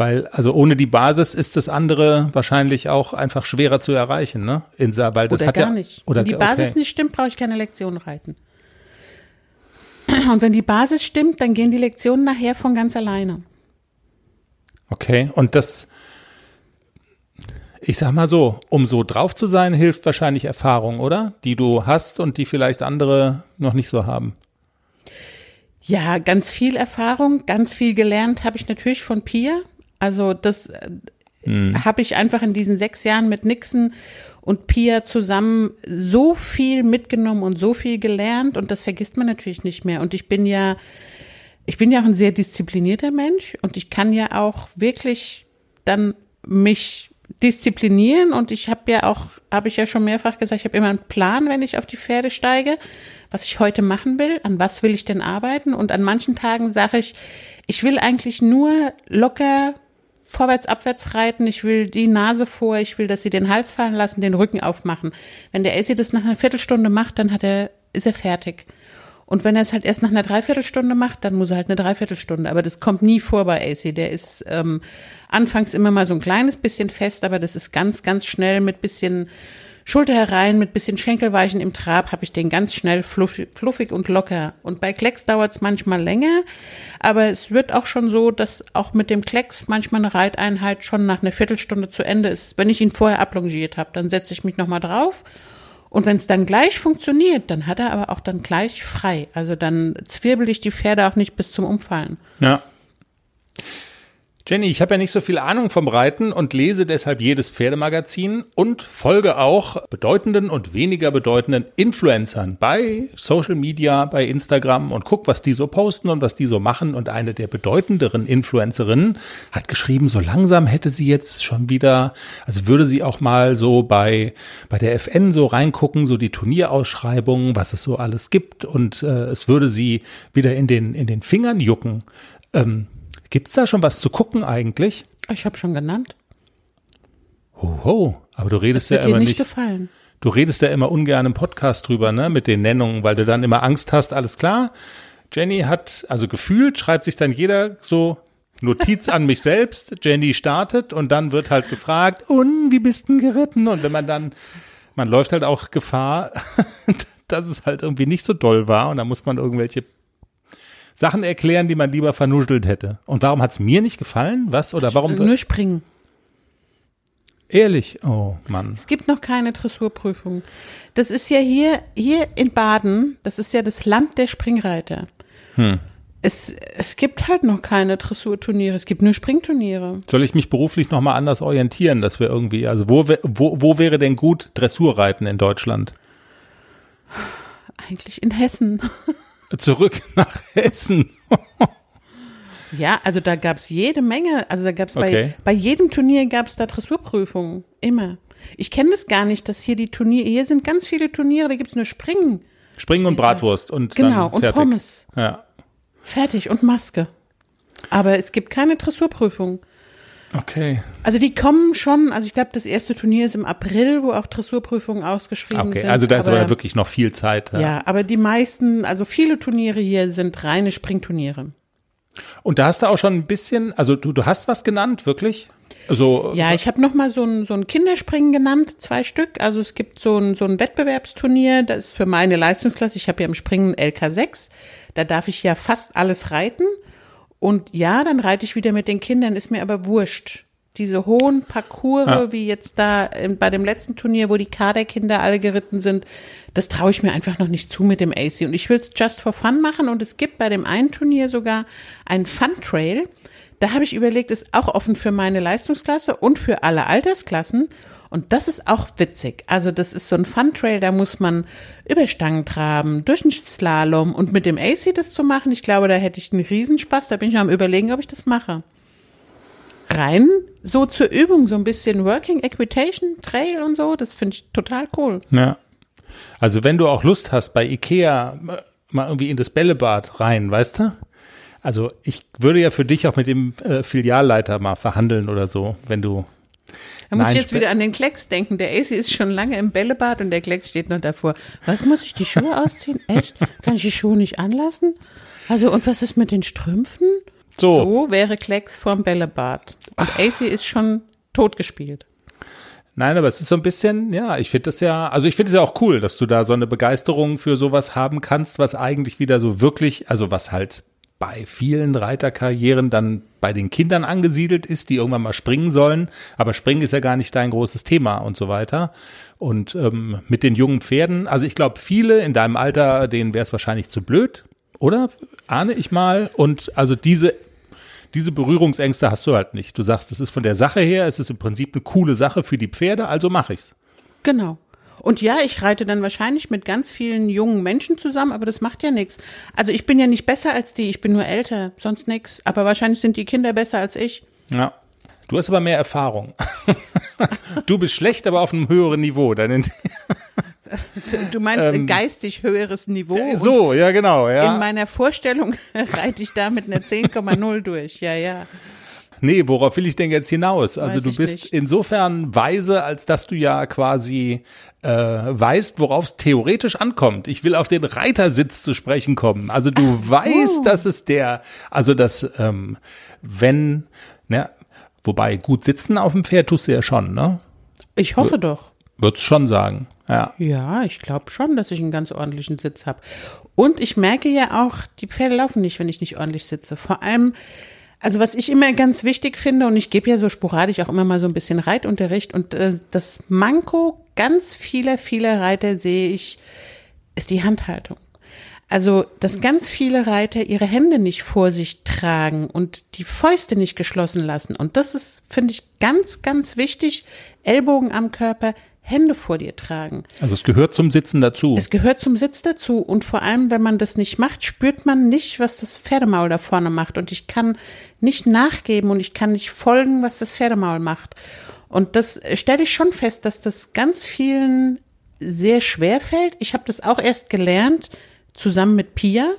Weil, also ohne die Basis ist das andere wahrscheinlich auch einfach schwerer zu erreichen, ne? In, weil das
Oder
hat
gar
ja,
nicht.
Oder
Wenn die
okay.
Basis nicht stimmt, brauche ich keine Lektion reiten. Und wenn die Basis stimmt, dann gehen die Lektionen nachher von ganz alleine.
Okay, und das, ich sag mal so, um so drauf zu sein, hilft wahrscheinlich Erfahrung, oder? Die du hast und die vielleicht andere noch nicht so haben.
Ja, ganz viel Erfahrung, ganz viel gelernt habe ich natürlich von Pia. Also das äh, habe ich einfach in diesen sechs Jahren mit Nixon und Pia zusammen so viel mitgenommen und so viel gelernt und das vergisst man natürlich nicht mehr. Und ich bin ja, ich bin ja auch ein sehr disziplinierter Mensch und ich kann ja auch wirklich dann mich disziplinieren und ich habe ja auch, habe ich ja schon mehrfach gesagt, ich habe immer einen Plan, wenn ich auf die Pferde steige, was ich heute machen will, an was will ich denn arbeiten und an manchen Tagen sage ich, ich will eigentlich nur locker vorwärts, abwärts reiten, ich will die Nase vor, ich will, dass sie den Hals fallen lassen, den Rücken aufmachen. Wenn der Essi das nach einer Viertelstunde macht, dann hat er, ist er fertig. Und wenn er es halt erst nach einer Dreiviertelstunde macht, dann muss er halt eine Dreiviertelstunde. Aber das kommt nie vor bei AC. Der ist ähm, anfangs immer mal so ein kleines bisschen fest, aber das ist ganz, ganz schnell mit bisschen Schulter herein, mit bisschen Schenkelweichen im Trab, habe ich den ganz schnell fluffig, fluffig und locker. Und bei Klecks dauert es manchmal länger, aber es wird auch schon so, dass auch mit dem Klecks manchmal eine Reiteinheit schon nach einer Viertelstunde zu Ende ist. Wenn ich ihn vorher ablongiert habe, dann setze ich mich nochmal drauf und wenn es dann gleich funktioniert, dann hat er aber auch dann gleich frei. Also dann zwirbel ich die Pferde auch nicht bis zum Umfallen.
Ja. Jenny, ich habe ja nicht so viel Ahnung vom Reiten und lese deshalb jedes Pferdemagazin und folge auch bedeutenden und weniger bedeutenden Influencern bei Social Media, bei Instagram und guck, was die so posten und was die so machen. Und eine der bedeutenderen Influencerinnen hat geschrieben, so langsam hätte sie jetzt schon wieder, also würde sie auch mal so bei, bei der FN so reingucken, so die Turnierausschreibungen, was es so alles gibt und äh, es würde sie wieder in den, in den Fingern jucken. Ähm, Gibt's da schon was zu gucken eigentlich?
Ich habe schon genannt.
Hoho, aber du redest
Das
ja
wird dir
immer
nicht
nicht,
gefallen.
du redest ja immer ungern im Podcast drüber, ne, mit den Nennungen, weil du dann immer Angst hast, alles klar. Jenny hat, also gefühlt schreibt sich dann jeder so Notiz an mich selbst, Jenny startet und dann wird halt gefragt, und wie bist denn geritten? Und wenn man dann, man läuft halt auch Gefahr, dass es halt irgendwie nicht so doll war und dann muss man irgendwelche Sachen erklären, die man lieber vernuschelt hätte. Und warum hat's mir nicht gefallen? Was? Oder warum?
Nur springen.
Ehrlich? Oh Mann.
Es gibt noch keine Dressurprüfung. Das ist ja hier, hier in Baden, das ist ja das Land der Springreiter. Es, es gibt halt noch keine Dressurturniere, es gibt nur Springturniere.
Soll ich mich beruflich nochmal anders orientieren, dass wir irgendwie, also wo, wo, wo wäre denn gut Dressurreiten in Deutschland?
Eigentlich in Hessen.
Zurück nach Hessen.
Ja, also da gab's jede Menge, also da gab's
Okay.
bei, bei jedem Turnier gab's da Dressurprüfungen, immer. Ich kenne das gar nicht, dass hier die Turniere, hier sind ganz viele Turniere, da gibt's nur Springen.
Springen und Bratwurst und
Genau,
dann
und
fertig.
Pommes.
Ja,
Fertig und Maske. Aber es gibt keine Dressurprüfung.
Okay.
Also die kommen schon, also ich glaube, das erste Turnier ist im April, wo auch Dressurprüfungen ausgeschrieben
Okay,
sind.
also da ist aber
aber
wirklich noch viel Zeit. Ja.
Ja, aber die meisten, also viele Turniere hier sind reine Springturniere.
Und da hast du auch schon ein bisschen, also du, du hast was genannt, wirklich? Also,
Ja, ich habe noch mal so ein, so ein Kinderspringen genannt, zwei Stück. Also es gibt so ein, so ein Wettbewerbsturnier, das ist für meine Leistungsklasse. Ich habe ja im Springen LK6. Da darf ich ja fast alles reiten. Und ja, dann reite ich wieder mit den Kindern, ist mir aber wurscht. diese hohen Parcours,
Ja.
wie jetzt da in, bei dem letzten Turnier, wo die Kaderkinder alle geritten sind, das traue ich mir einfach noch nicht zu mit dem AC. Und ich will es just for fun machen. Und es gibt bei dem einen Turnier sogar einen Fun Trail. Da habe ich überlegt, ist auch offen für meine Leistungsklasse und für alle Altersklassen. Und das ist auch witzig. Also das ist so ein Fun Trail, da muss man über Stangen traben, durch einen Slalom und mit dem AC das zu machen. Ich glaube, da hätte ich einen Riesenspaß. Da bin ich am überlegen, ob ich das mache. Rein so zur Übung, so ein bisschen Working Equitation Trail und so, das finde ich total cool.
Ja. Also wenn du auch Lust hast, bei Ikea mal irgendwie in das Bällebad rein, weißt du? Also ich würde ja für dich auch mit dem äh, Filialleiter mal verhandeln oder so, wenn du.
Da muss
Nein,
ich jetzt wieder an den Klecks denken. Der AC ist schon lange im Bällebad und der Klecks steht noch davor. Was muss ich die Schuhe ausziehen? Echt? Kann ich die Schuhe nicht anlassen? Also und was ist mit den Strümpfen?
So.
So wäre Klecks vorm Bällebad. Und AC ist schon totgespielt.
Nein, aber es ist so ein bisschen, ja, ich finde das ja, also ich finde es ja auch cool, dass du da so eine Begeisterung für sowas haben kannst, was eigentlich wieder so wirklich, also was halt bei vielen Reiterkarrieren dann bei den Kindern angesiedelt ist, die irgendwann mal springen sollen. Aber springen ist ja gar nicht dein großes Thema und so weiter. Und ähm, mit den jungen Pferden, also ich glaube, viele in deinem Alter, denen wäre es wahrscheinlich zu blöd, oder? Ahne ich mal. Und also diese diese Berührungsängste hast du halt nicht. Du sagst, es ist von der Sache her, es ist im Prinzip eine coole Sache für die Pferde, also mache ich's.
Genau. Und ja, ich reite dann wahrscheinlich mit ganz vielen jungen Menschen zusammen, aber das macht ja nichts. Also ich bin ja nicht besser als die, ich bin nur älter, sonst nix. Aber wahrscheinlich sind die Kinder besser als ich.
Ja. Du hast aber mehr Erfahrung. du bist schlecht, aber auf einem höheren Niveau. Deine,
Du, meinst ein geistig höheres Niveau.
Ähm, so, ja, genau, ja.
In meiner Vorstellung reite ich da mit einer 10,0 durch. Ja, ja.
Nee, worauf will ich denn jetzt hinaus? Also
Weiß
du bist
nicht.
insofern weise, als dass du ja quasi äh, weißt, worauf es theoretisch ankommt. Ich will auf den Reitersitz zu sprechen kommen. Also du weißt, dass es der, also dass ähm, wenn, ne, wobei gut sitzen auf dem Pferd tust du ja schon, ne?
Ich hoffe doch.
Würd's schon sagen, ja.
Ja, ich glaube schon, dass ich einen ganz ordentlichen Sitz habe. Und ich merke ja auch, die Pferde laufen nicht, wenn ich nicht ordentlich sitze. Vor allem, also was ich immer ganz wichtig finde, und ich gebe ja so sporadisch auch immer mal so ein bisschen Reitunterricht, und äh, das Manko ganz vieler, vieler Reiter sehe ich, ist die Handhaltung. Also, dass ganz viele Reiter ihre Hände nicht vor sich tragen und die Fäuste nicht geschlossen lassen. Und das ist, finde ich, ganz, ganz wichtig. Ellbogen am Körper, Hände vor dir tragen.
Also es gehört zum Sitzen dazu.
Es gehört zum Sitz dazu. Und vor allem, wenn man das nicht macht, spürt man nicht, was das Pferdemaul da vorne macht. Und ich kann nicht nachgeben und ich kann nicht folgen, was das Pferdemaul macht. Und das stelle ich schon fest, dass das ganz vielen sehr schwer fällt. Ich habe das auch erst gelernt, zusammen mit Pia,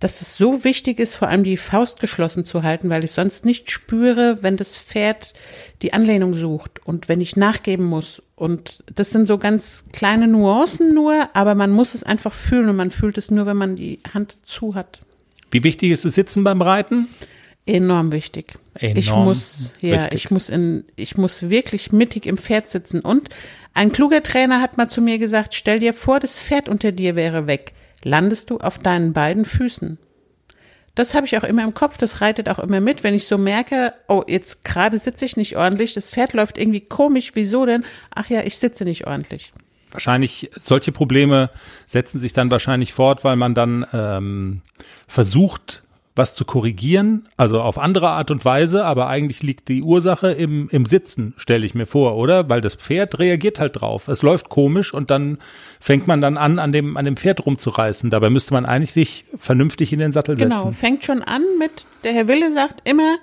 dass es so wichtig ist, vor allem die Faust geschlossen zu halten, weil ich sonst nicht spüre, wenn das Pferd die Anlehnung sucht und wenn ich nachgeben muss. Und das sind so ganz kleine Nuancen nur, aber man muss es einfach fühlen und man fühlt es nur, wenn man die Hand zu hat.
Wie wichtig ist das Sitzen beim Reiten?
Enorm wichtig. ich
Enorm
muss, ja,
wichtig.
ich muss in, ich muss wirklich mittig im Pferd sitzen. Und ein kluger Trainer hat mal zu mir gesagt, stell dir vor, das Pferd unter dir wäre weg. Landest du auf deinen beiden Füßen? Das habe ich auch immer im Kopf, das reitet auch immer mit, wenn ich so merke, oh, jetzt gerade sitze ich nicht ordentlich, das Pferd läuft irgendwie komisch, wieso denn? Ach ja, ich sitze nicht ordentlich.
Wahrscheinlich, solche Probleme setzen sich dann wahrscheinlich fort, weil man dann ähm, versucht, was zu korrigieren, also auf andere Art und Weise, aber eigentlich liegt die Ursache im, im Sitzen, stelle ich mir vor, oder? Weil das Pferd reagiert halt drauf. Es läuft komisch und dann fängt man dann an, an dem, an dem Pferd rumzureißen. Dabei müsste man eigentlich sich vernünftig in den Sattel setzen.
Genau, fängt schon an mit, der Herr Wille sagt immer,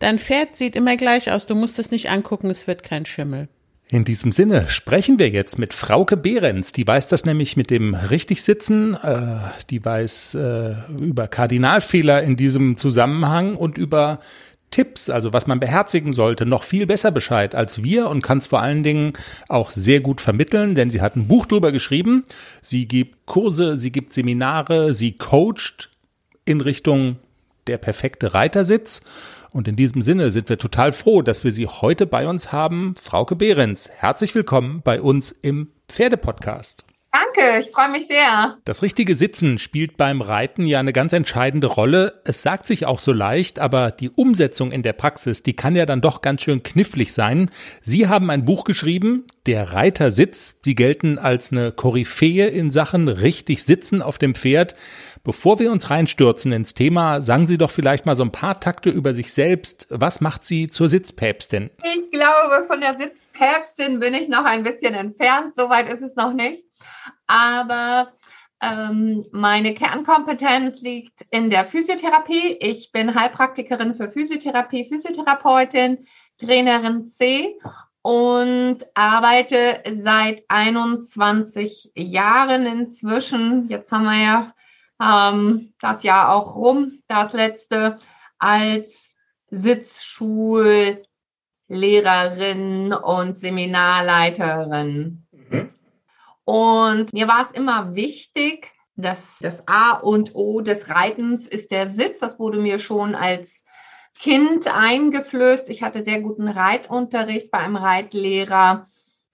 dein Pferd sieht immer gleich aus, du musst es nicht angucken, es wird kein Schimmel.
In diesem Sinne sprechen wir jetzt mit Frauke Behrens. Die weiß das nämlich mit dem Richtigsitzen. Äh, die weiß äh, über Kardinalfehler in diesem Zusammenhang und über Tipps, also was man beherzigen sollte, noch viel besser Bescheid als wir und kann es vor allen Dingen auch sehr gut vermitteln, denn sie hat ein Buch drüber geschrieben. Sie gibt Kurse, sie gibt Seminare, sie coacht in Richtung der perfekte Reitersitz. Und in diesem Sinne sind wir total froh, dass wir Sie heute bei uns haben, Frauke Behrens. Herzlich willkommen bei uns im Pferdepodcast.
Danke, ich freue mich sehr.
Das richtige Sitzen spielt beim Reiten ja eine ganz entscheidende Rolle. Es sagt sich auch so leicht, aber die Umsetzung in der Praxis, die kann ja dann doch ganz schön knifflig sein. Sie haben ein Buch geschrieben, Der Reitersitz. Sie gelten als eine Koryphäe in Sachen richtig sitzen auf dem Pferd. Bevor wir uns reinstürzen ins Thema, sagen Sie doch vielleicht mal so ein paar Takte über sich selbst. Was macht Sie zur Sitzpäpstin?
Ich glaube, von der Sitzpäpstin bin ich noch ein bisschen entfernt. Soweit ist es noch nicht aber ähm, meine Kernkompetenz liegt in der Physiotherapie. Ich bin Heilpraktikerin für Physiotherapie, Physiotherapeutin, Trainerin C und arbeite seit 21 Jahren inzwischen. Jetzt haben wir ja ähm, das Jahr auch rum, das letzte, als Sitzschullehrerin und Seminarleiterin. Und mir war es immer wichtig, dass das A und O des Reitens ist der Sitz. Das wurde mir schon als Kind eingeflößt. Ich hatte sehr guten Reitunterricht bei einem Reitlehrer,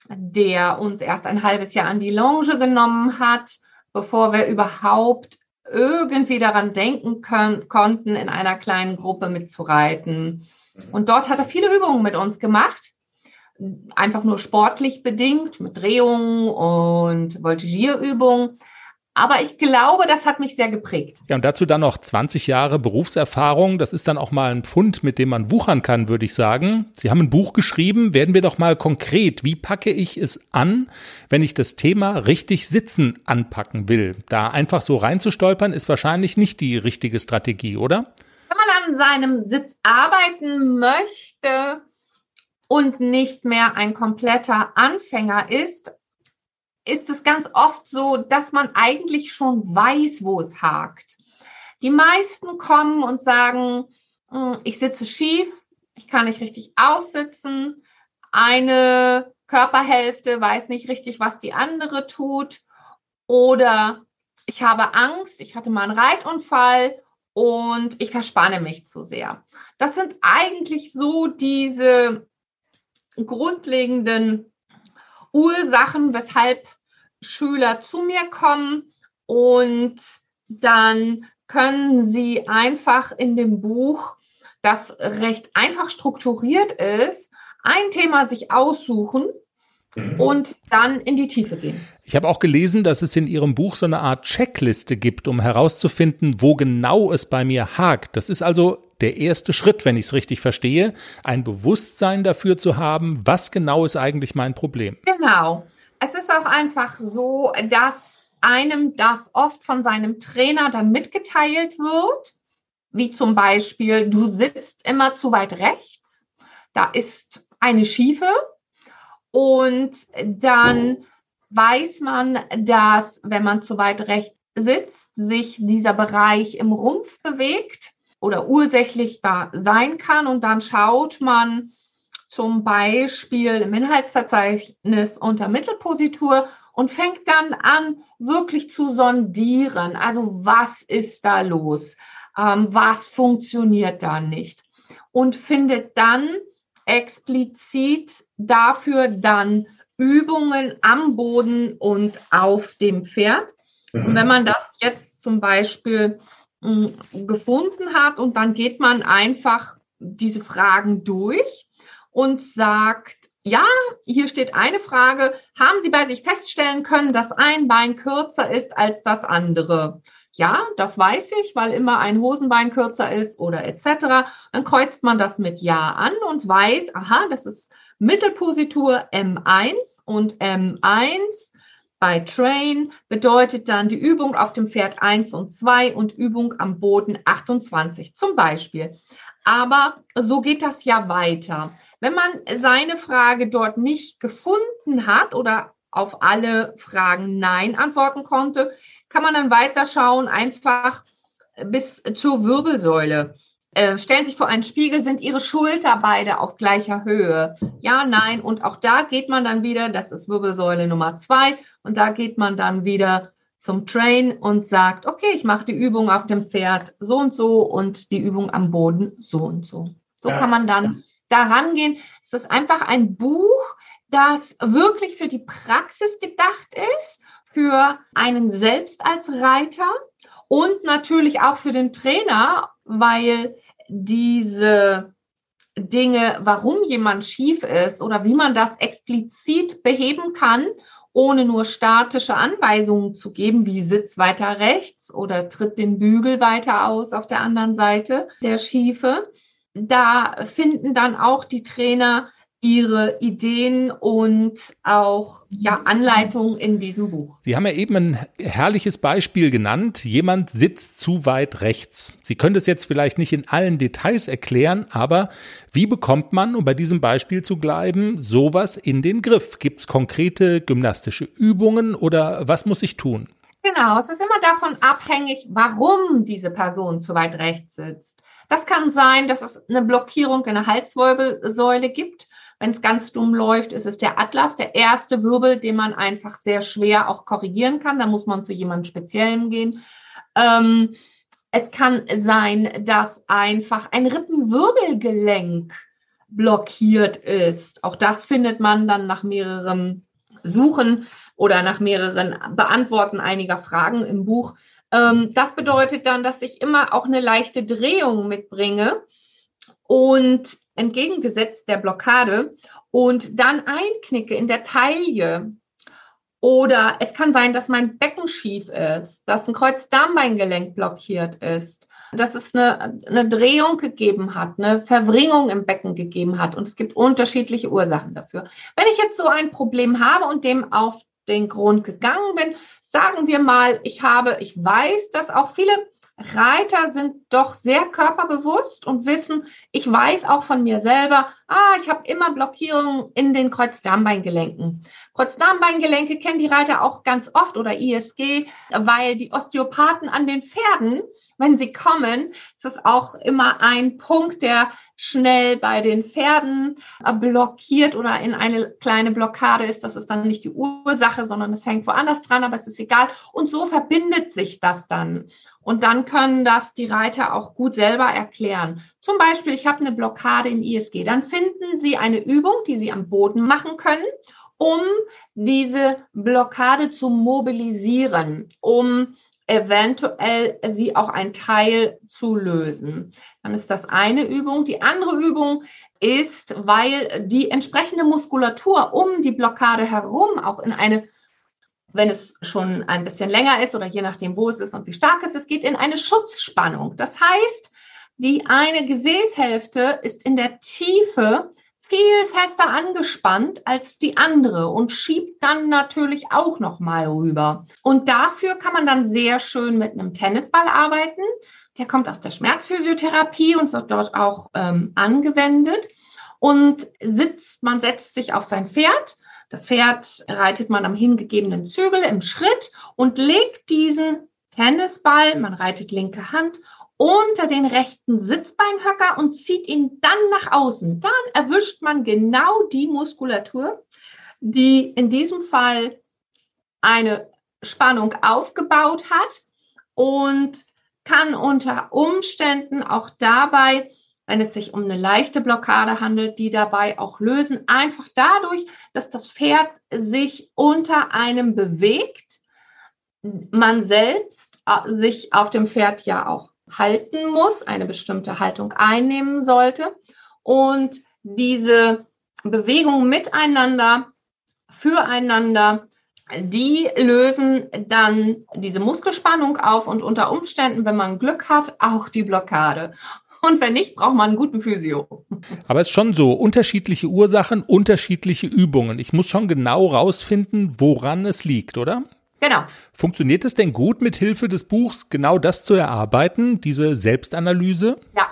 der uns erst ein halbes Jahr an die Longe genommen hat, bevor wir überhaupt irgendwie daran denken können, konnten, in einer kleinen Gruppe mitzureiten. Und dort hat er viele Übungen mit uns gemacht einfach nur sportlich bedingt mit Drehungen und Voltigierübungen. Aber ich glaube, das hat mich sehr geprägt.
Ja, und dazu dann noch 20 Jahre Berufserfahrung. Das ist dann auch mal ein Pfund, mit dem man wuchern kann, würde ich sagen. Sie haben ein Buch geschrieben. Werden wir doch mal konkret. Wie packe ich es an, wenn ich das Thema richtig sitzen anpacken will? Da einfach so reinzustolpern, ist wahrscheinlich nicht die richtige Strategie, oder?
Wenn man an seinem Sitz arbeiten möchte, und nicht mehr ein kompletter Anfänger ist, ist es ganz oft so, dass man eigentlich schon weiß, wo es hakt. Die meisten kommen und sagen, hm, ich sitze schief, ich kann nicht richtig aussitzen, eine Körperhälfte weiß nicht richtig, was die andere tut oder ich habe Angst, ich hatte mal einen Reitunfall und ich verspanne mich zu sehr. Das sind eigentlich so diese grundlegenden Ursachen, weshalb Schüler zu mir kommen und dann können sie einfach in dem Buch, das recht einfach strukturiert ist, ein Thema sich aussuchen Mhm. und dann in die Tiefe gehen.
Ich habe auch gelesen, dass es in Ihrem Buch so eine Art Checkliste gibt, um herauszufinden, wo genau es bei mir hakt. Das ist also der erste Schritt, wenn ich es richtig verstehe, ein Bewusstsein dafür zu haben, was genau ist eigentlich mein Problem.
Genau. Es ist auch einfach so, dass einem das oft von seinem Trainer dann mitgeteilt wird, wie zum Beispiel, du sitzt immer zu weit rechts, da ist eine Schiefe, und dann weiß man, dass wenn man zu weit rechts sitzt, sich dieser Bereich im Rumpf bewegt oder ursächlich da sein kann. Und dann schaut man zum Beispiel im Inhaltsverzeichnis unter Mittelpositur und fängt dann an, wirklich zu sondieren. Also was ist da los? Ähm, was funktioniert da nicht? Und findet dann explizit dafür dann Übungen am Boden und auf dem Pferd. Und wenn man das jetzt zum Beispiel mh, hm, gefunden hat und dann geht man einfach diese Fragen durch und sagt, ja, hier steht eine Frage, haben Sie bei sich feststellen können, dass ein Bein kürzer ist als das andere? ja, das weiß ich, weil immer ein Hosenbein kürzer ist oder etc. Dann kreuzt man das mit Ja an und weiß, aha, das ist Mittelpositur M1 und M1 bei Train bedeutet dann die Übung auf dem Pferd 1 und 2 und Übung am Boden 28 zum Beispiel. Aber so geht das ja weiter. Wenn man seine Frage dort nicht gefunden hat oder auf alle Fragen Nein antworten konnte, kann man dann weiterschauen, einfach bis zur Wirbelsäule. Äh, stellen sich vor einen Spiegel, sind Ihre Schulter beide auf gleicher Höhe? Ja, nein. Und auch da geht man dann wieder, das ist Wirbelsäule Nummer zwei, und da geht man dann wieder zum Train und sagt, okay, ich mache die Übung auf dem Pferd so und so und die Übung am Boden so und so. So ja. kann man dann daran gehen. Es ist einfach ein Buch, das wirklich für die Praxis gedacht ist für einen selbst als Reiter und natürlich auch für den Trainer, weil diese Dinge, warum jemand schief ist oder wie man das explizit beheben kann, ohne nur statische Anweisungen zu geben, wie sitz weiter rechts oder tritt den Bügel weiter aus auf der anderen Seite der Schiefe. Da finden dann auch die Trainer ihre Ideen und auch ja, Anleitungen in diesem Buch.
Sie haben ja eben ein herrliches Beispiel genannt. Jemand sitzt zu weit rechts. Sie können das jetzt vielleicht nicht in allen Details erklären, aber wie bekommt man, um bei diesem Beispiel zu bleiben, sowas in den Griff? Gibt es konkrete gymnastische Übungen oder was muss ich tun?
Genau, es ist immer davon abhängig, warum diese Person zu weit rechts sitzt. Das kann sein, dass es eine Blockierung in der Halswirbelsäule gibt wenn es ganz dumm läuft, ist es der Atlas, der erste Wirbel, den man einfach sehr schwer auch korrigieren kann. Da muss man zu jemandem Speziellem gehen. Ähm, es kann sein, dass einfach ein Rippenwirbelgelenk blockiert ist. Auch das findet man dann nach mehreren Suchen oder nach mehreren Beantworten einiger Fragen im Buch. Ähm, das bedeutet dann, dass ich immer auch eine leichte Drehung mitbringe. Und entgegengesetzt der Blockade und dann einknicke in der Taille. Oder es kann sein, dass mein Becken schief ist, dass ein Kreuzdarmbeingelenk blockiert ist, dass es eine, eine Drehung gegeben hat, eine Verwringung im Becken gegeben hat. Und es gibt unterschiedliche Ursachen dafür. Wenn ich jetzt so ein Problem habe und dem auf den Grund gegangen bin, sagen wir mal, ich habe, ich weiß, dass auch viele Reiter sind doch sehr körperbewusst und wissen, ich weiß auch von mir selber, ah, ich habe immer Blockierungen in den Kreuzdarmbeingelenken. Kreuzdarmbeingelenke kennen die Reiter auch ganz oft oder ISG, weil die Osteopathen an den Pferden, wenn sie kommen, ist es auch immer ein Punkt, der schnell bei den Pferden blockiert oder in eine kleine Blockade ist. Das ist dann nicht die Ursache, sondern es hängt woanders dran, aber es ist egal. Und so verbindet sich das dann. Und dann können das die Reiter auch gut selber erklären. Zum Beispiel, ich habe eine Blockade im ISG. Dann finden Sie eine Übung, die Sie am Boden machen können, um diese Blockade zu mobilisieren, um eventuell sie auch ein Teil zu lösen. Dann ist das eine Übung. Die andere Übung ist, weil die entsprechende Muskulatur um die Blockade herum auch in eine wenn es schon ein bisschen länger ist oder je nachdem, wo es ist und wie stark es ist, geht in eine Schutzspannung. Das heißt, die eine Gesäßhälfte ist in der Tiefe viel fester angespannt als die andere und schiebt dann natürlich auch noch mal rüber. Und dafür kann man dann sehr schön mit einem Tennisball arbeiten. Der kommt aus der Schmerzphysiotherapie und wird dort auch ähm, angewendet. Und sitzt, man setzt sich auf sein Pferd das Pferd reitet man am hingegebenen Zügel im Schritt und legt diesen Tennisball, man reitet linke Hand, unter den rechten Sitzbeinhöcker und zieht ihn dann nach außen. Dann erwischt man genau die Muskulatur, die in diesem Fall eine Spannung aufgebaut hat und kann unter Umständen auch dabei wenn es sich um eine leichte Blockade handelt, die dabei auch lösen. Einfach dadurch, dass das Pferd sich unter einem bewegt, man selbst äh, sich auf dem Pferd ja auch halten muss, eine bestimmte Haltung einnehmen sollte und diese Bewegung miteinander, füreinander, die lösen dann diese Muskelspannung auf und unter Umständen, wenn man Glück hat, auch die Blockade. Und wenn nicht, braucht man einen guten Physio.
Aber es ist schon so, unterschiedliche Ursachen, unterschiedliche Übungen. Ich muss schon genau rausfinden, woran es liegt, oder?
Genau.
Funktioniert es denn gut, mit Hilfe des Buchs genau das zu erarbeiten, diese Selbstanalyse?
Ja,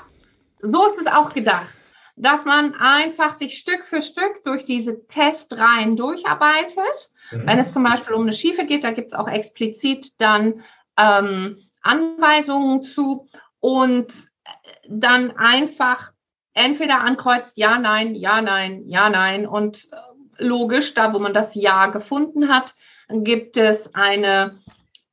so ist es auch gedacht, dass man einfach sich Stück für Stück durch diese Testreihen durcharbeitet. Mhm. Wenn es zum Beispiel um eine Schiefe geht, da gibt es auch explizit dann ähm, Anweisungen zu. Und dann einfach entweder ankreuzt Ja, Nein, Ja, Nein, Ja, Nein. Und äh, logisch, da wo man das Ja gefunden hat, gibt es eine,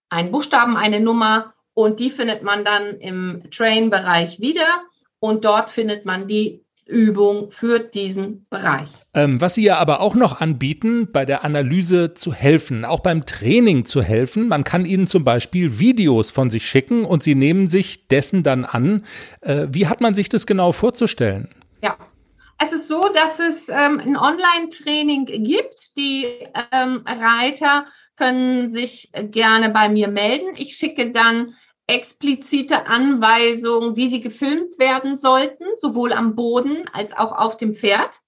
einen Buchstaben, eine Nummer und die findet man dann im Train-Bereich wieder. Und dort findet man die Übung für diesen Bereich.
Ähm, was Sie ja aber auch noch anbieten, bei der Analyse zu helfen, auch beim Training zu helfen. Man kann Ihnen zum Beispiel Videos von sich schicken und Sie nehmen sich dessen dann an. Äh, wie hat man sich das genau vorzustellen?
Ja, es ist so, dass es ähm, ein Online-Training gibt. Die ähm, Reiter können sich gerne bei mir melden. Ich schicke dann explizite Anweisungen, wie sie gefilmt werden sollten, sowohl am Boden als auch auf dem Pferd.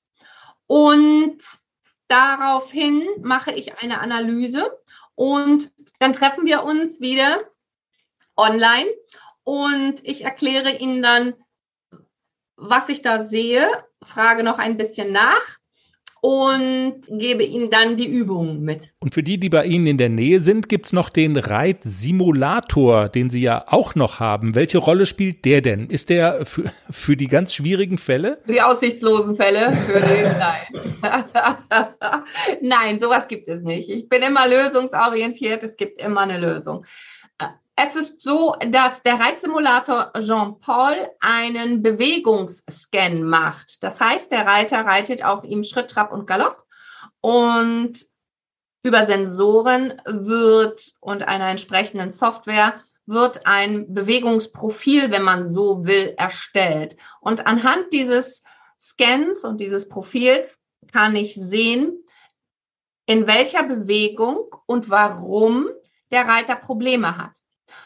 Und daraufhin mache ich eine Analyse und dann treffen wir uns wieder online und ich erkläre Ihnen dann, was ich da sehe, frage noch ein bisschen nach und gebe Ihnen dann die Übungen mit.
Und für die, die bei Ihnen in der Nähe sind, gibt es noch den Reitsimulator, den Sie ja auch noch haben. Welche Rolle spielt der denn? Ist der für, für die ganz schwierigen Fälle?
Die aussichtslosen Fälle würde ich sein. Nein, sowas gibt es nicht. Ich bin immer lösungsorientiert. Es gibt immer eine Lösung. Es ist so, dass der Reitsimulator Jean-Paul einen Bewegungsscan macht. Das heißt, der Reiter reitet auf ihm Schritt, Trab und Galopp und über Sensoren wird und einer entsprechenden Software wird ein Bewegungsprofil, wenn man so will, erstellt. Und anhand dieses Scans und dieses Profils kann ich sehen, in welcher Bewegung und warum der Reiter Probleme hat.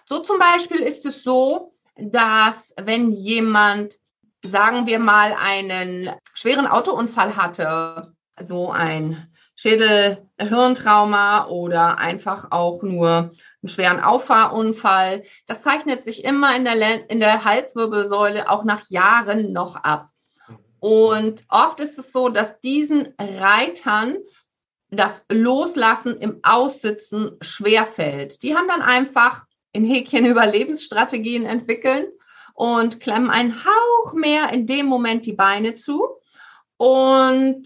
So zum Beispiel ist es so, dass wenn jemand, sagen wir mal, einen schweren Autounfall hatte, so ein Schädel-Hirntrauma oder einfach auch nur einen schweren Auffahrunfall, das zeichnet sich immer in der, in der Halswirbelsäule auch nach Jahren noch ab. Und oft ist es so, dass diesen Reitern das Loslassen im Aussitzen schwerfällt. Die haben dann einfach in Häkchen Überlebensstrategien entwickeln und klemmen einen Hauch mehr in dem Moment die Beine zu. Und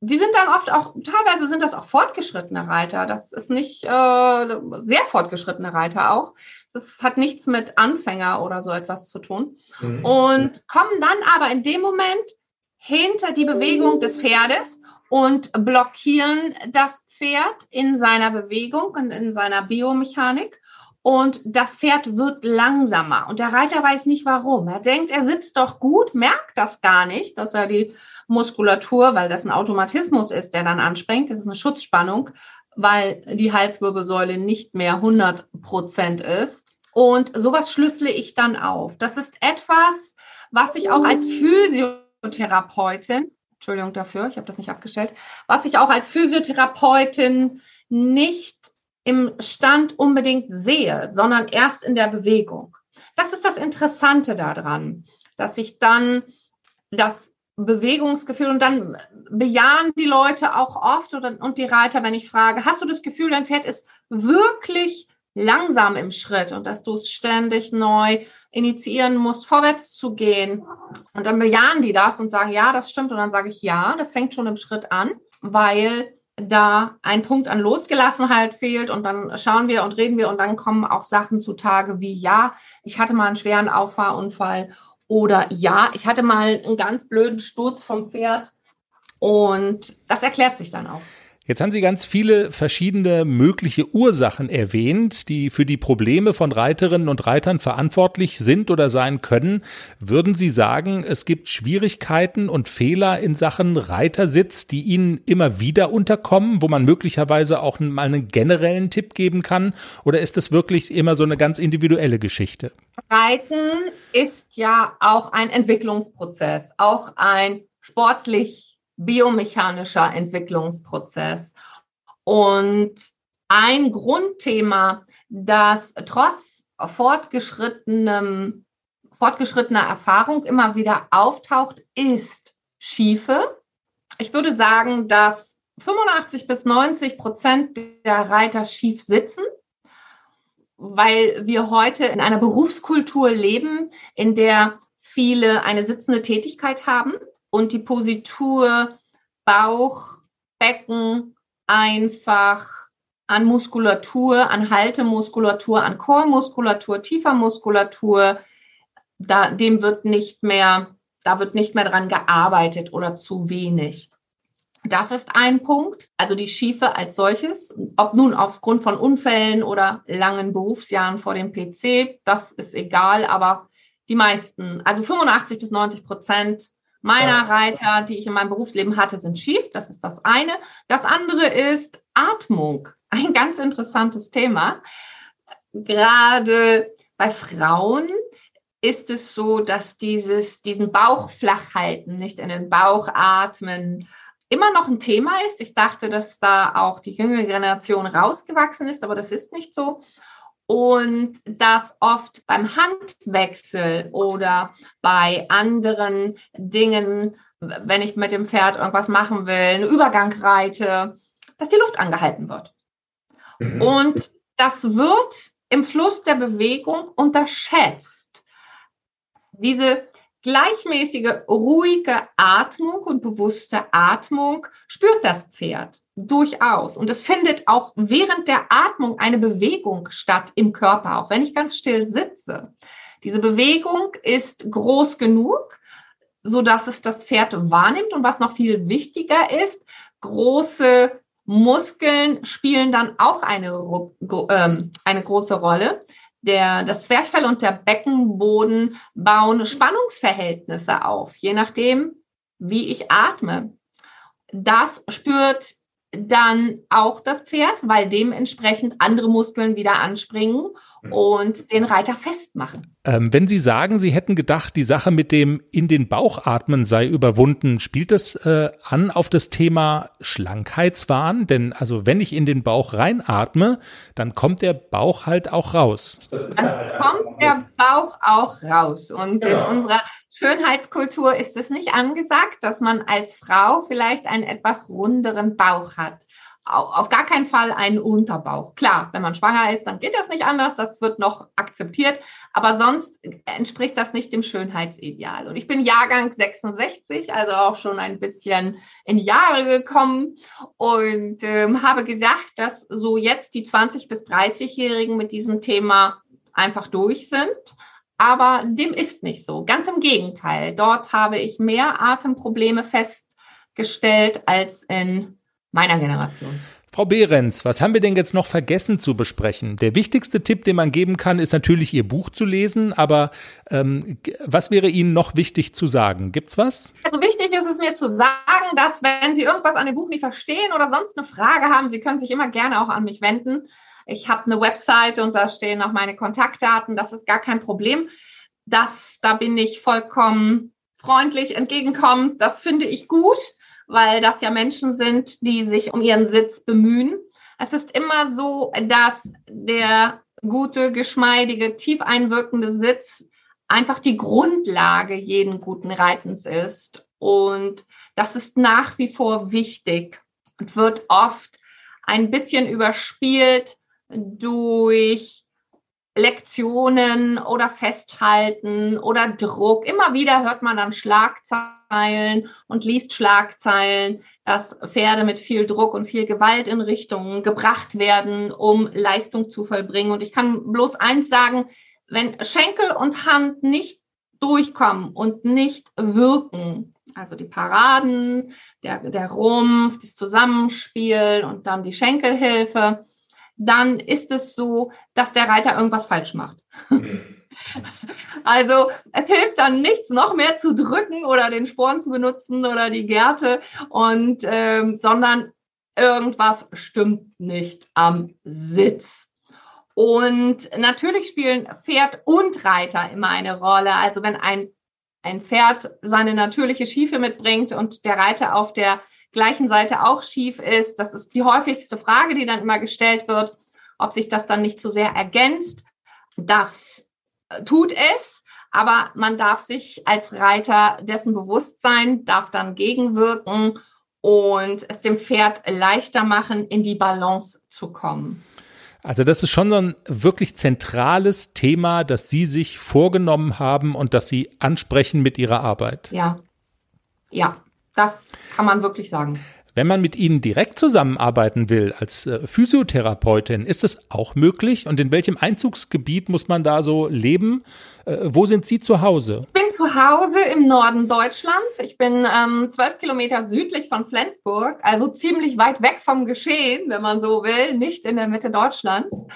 die sind dann oft auch, teilweise sind das auch fortgeschrittene Reiter. Das ist nicht äh, sehr fortgeschrittene Reiter auch. Das hat nichts mit Anfänger oder so etwas zu tun. Mhm. Und kommen dann aber in dem Moment hinter die Bewegung des Pferdes und blockieren das Pferd in seiner Bewegung und in seiner Biomechanik und das Pferd wird langsamer und der Reiter weiß nicht warum. Er denkt, er sitzt doch gut, merkt das gar nicht, dass er die Muskulatur, weil das ein Automatismus ist, der dann anspringt, das ist eine Schutzspannung, weil die Halswirbelsäule nicht mehr 100 Prozent ist. Und sowas schlüssele ich dann auf. Das ist etwas, was ich auch als Physiotherapeutin, Entschuldigung dafür, ich habe das nicht abgestellt, was ich auch als Physiotherapeutin nicht im Stand unbedingt sehe, sondern erst in der Bewegung. Das ist das Interessante daran, dass ich dann das Bewegungsgefühl und dann bejahen die Leute auch oft oder, und die Reiter, wenn ich frage, hast du das Gefühl, dein Pferd ist wirklich langsam im Schritt und dass du es ständig neu initiieren musst, vorwärts zu gehen. Und dann bejahen die das und sagen, ja, das stimmt. Und dann sage ich, ja, das fängt schon im Schritt an, weil da ein Punkt an Losgelassenheit fehlt und dann schauen wir und reden wir und dann kommen auch Sachen zutage wie, ja, ich hatte mal einen schweren Auffahrunfall oder ja, ich hatte mal einen ganz blöden Sturz vom Pferd und das erklärt sich dann auch.
Jetzt haben Sie ganz viele verschiedene mögliche Ursachen erwähnt, die für die Probleme von Reiterinnen und Reitern verantwortlich sind oder sein können. Würden Sie sagen, es gibt Schwierigkeiten und Fehler in Sachen Reitersitz, die Ihnen immer wieder unterkommen, wo man möglicherweise auch mal einen generellen Tipp geben kann? Oder ist das wirklich immer so eine ganz individuelle Geschichte?
Reiten ist ja auch ein Entwicklungsprozess, auch ein sportlich biomechanischer Entwicklungsprozess. Und ein Grundthema, das trotz fortgeschrittenem, fortgeschrittener Erfahrung immer wieder auftaucht, ist Schiefe. Ich würde sagen, dass 85 bis 90 Prozent der Reiter schief sitzen, weil wir heute in einer Berufskultur leben, in der viele eine sitzende Tätigkeit haben und die Positur Bauch, Becken einfach an Muskulatur, an Haltemuskulatur, an Chormuskulatur, tiefer Muskulatur, da, dem wird nicht mehr da wird nicht mehr dran gearbeitet oder zu wenig. Das ist ein Punkt. Also die Schiefe als solches, ob nun aufgrund von Unfällen oder langen Berufsjahren vor dem PC, das ist egal, aber die meisten, also 85 bis 90 Prozent meiner Reiter, die ich in meinem Berufsleben hatte, sind schief. Das ist das eine. Das andere ist Atmung. Ein ganz interessantes Thema. Gerade bei Frauen ist es so, dass dieses, diesen Bauch flach halten, nicht in den Bauch atmen, immer noch ein Thema ist. Ich dachte, dass da auch die jüngere Generation rausgewachsen ist, aber das ist nicht so. Und dass oft beim Handwechsel oder bei anderen Dingen, wenn ich mit dem Pferd irgendwas machen will, einen Übergang reite, dass die Luft angehalten wird. Mhm. Und das wird im Fluss der Bewegung unterschätzt. Diese gleichmäßige, ruhige Atmung und bewusste Atmung spürt das Pferd durchaus. Und es findet auch während der Atmung eine Bewegung statt im Körper, auch wenn ich ganz still sitze. Diese Bewegung ist groß genug, so dass es das Pferd wahrnimmt. Und was noch viel wichtiger ist, große Muskeln spielen dann auch eine, ähm, eine große Rolle der, das Zwerchfell und der Beckenboden bauen Spannungsverhältnisse auf, je nachdem, wie ich atme. Das spürt dann auch das Pferd, weil dementsprechend andere Muskeln wieder anspringen und den Reiter festmachen.
Ähm, wenn Sie sagen, Sie hätten gedacht, die Sache mit dem in den Bauch atmen sei überwunden, spielt das äh, an auf das Thema Schlankheitswahn? Denn also wenn ich in den Bauch reinatme, dann kommt der Bauch halt auch raus.
Dann kommt der Bauch auch raus. Und ja. in genau. unserer Schönheitskultur ist es nicht angesagt, dass man als Frau vielleicht einen etwas runderen Bauch hat. Auf gar keinen Fall einen Unterbauch. Klar, wenn man schwanger ist, dann geht das nicht anders. Das wird noch akzeptiert. Aber sonst entspricht das nicht dem Schönheitsideal. Und ich bin Jahrgang 66, also auch schon ein bisschen in Jahre gekommen und ähm, habe gesagt, dass so jetzt die 20 bis 30-Jährigen mit diesem Thema einfach durch sind aber dem ist nicht so. Ganz im Gegenteil. Dort habe ich mehr Atemprobleme festgestellt als in meiner Generation.
Frau Behrens, was haben wir denn jetzt noch vergessen zu besprechen? Der wichtigste Tipp, den man geben kann, ist natürlich, Ihr Buch zu lesen. Aber ähm, was wäre Ihnen noch wichtig zu sagen? Gibt's was?
Also wichtig ist es mir zu sagen, dass wenn Sie irgendwas an dem Buch nicht verstehen oder sonst eine Frage haben, Sie können sich immer gerne auch an mich wenden. Ich habe eine Webseite und da stehen auch meine Kontaktdaten. Das ist gar kein Problem. Das, da bin ich vollkommen freundlich entgegenkommen. Das finde ich gut, weil das ja Menschen sind, die sich um ihren Sitz bemühen. Es ist immer so, dass der gute, geschmeidige, tief einwirkende Sitz einfach die Grundlage jeden guten Reitens ist. Und das ist nach wie vor wichtig und wird oft ein bisschen überspielt, durch Lektionen oder Festhalten oder Druck. Immer wieder hört man dann Schlagzeilen und liest Schlagzeilen, dass Pferde mit viel Druck und viel Gewalt in Richtungen gebracht werden, um Leistung zu vollbringen. Und ich kann bloß eins sagen, wenn Schenkel und Hand nicht durchkommen und nicht wirken, also die Paraden, der, der Rumpf, das Zusammenspiel und dann die Schenkelhilfe, dann ist es so, dass der Reiter irgendwas falsch macht. Mhm. Also es hilft dann nichts, noch mehr zu drücken oder den Sporen zu benutzen oder die Gärte und ähm, sondern irgendwas stimmt nicht am Sitz. Und natürlich spielen Pferd und Reiter immer eine Rolle. Also wenn ein, ein Pferd seine natürliche Schiefe mitbringt und der Reiter auf der gleichen Seite auch schief ist. Das ist die häufigste Frage, die dann immer gestellt wird, ob sich das dann nicht zu sehr ergänzt. Das äh, tut es, aber man darf sich als Reiter dessen bewusst sein, darf dann gegenwirken und es dem Pferd leichter machen, in die Balance zu kommen.
Also das ist schon so ein wirklich zentrales Thema, das Sie sich vorgenommen haben und das Sie ansprechen mit Ihrer Arbeit.
Ja, ja, das kann man wirklich sagen.
Wenn man mit Ihnen direkt zusammenarbeiten will als äh, Physiotherapeutin, ist das auch möglich? Und in welchem Einzugsgebiet muss man da so leben? Äh, wo sind Sie zu Hause?
Ich bin zu Hause im Norden Deutschlands. Ich bin ähm, zwölf Kilometer südlich von Flensburg, also ziemlich weit weg vom Geschehen, wenn man so will, nicht in der Mitte Deutschlands.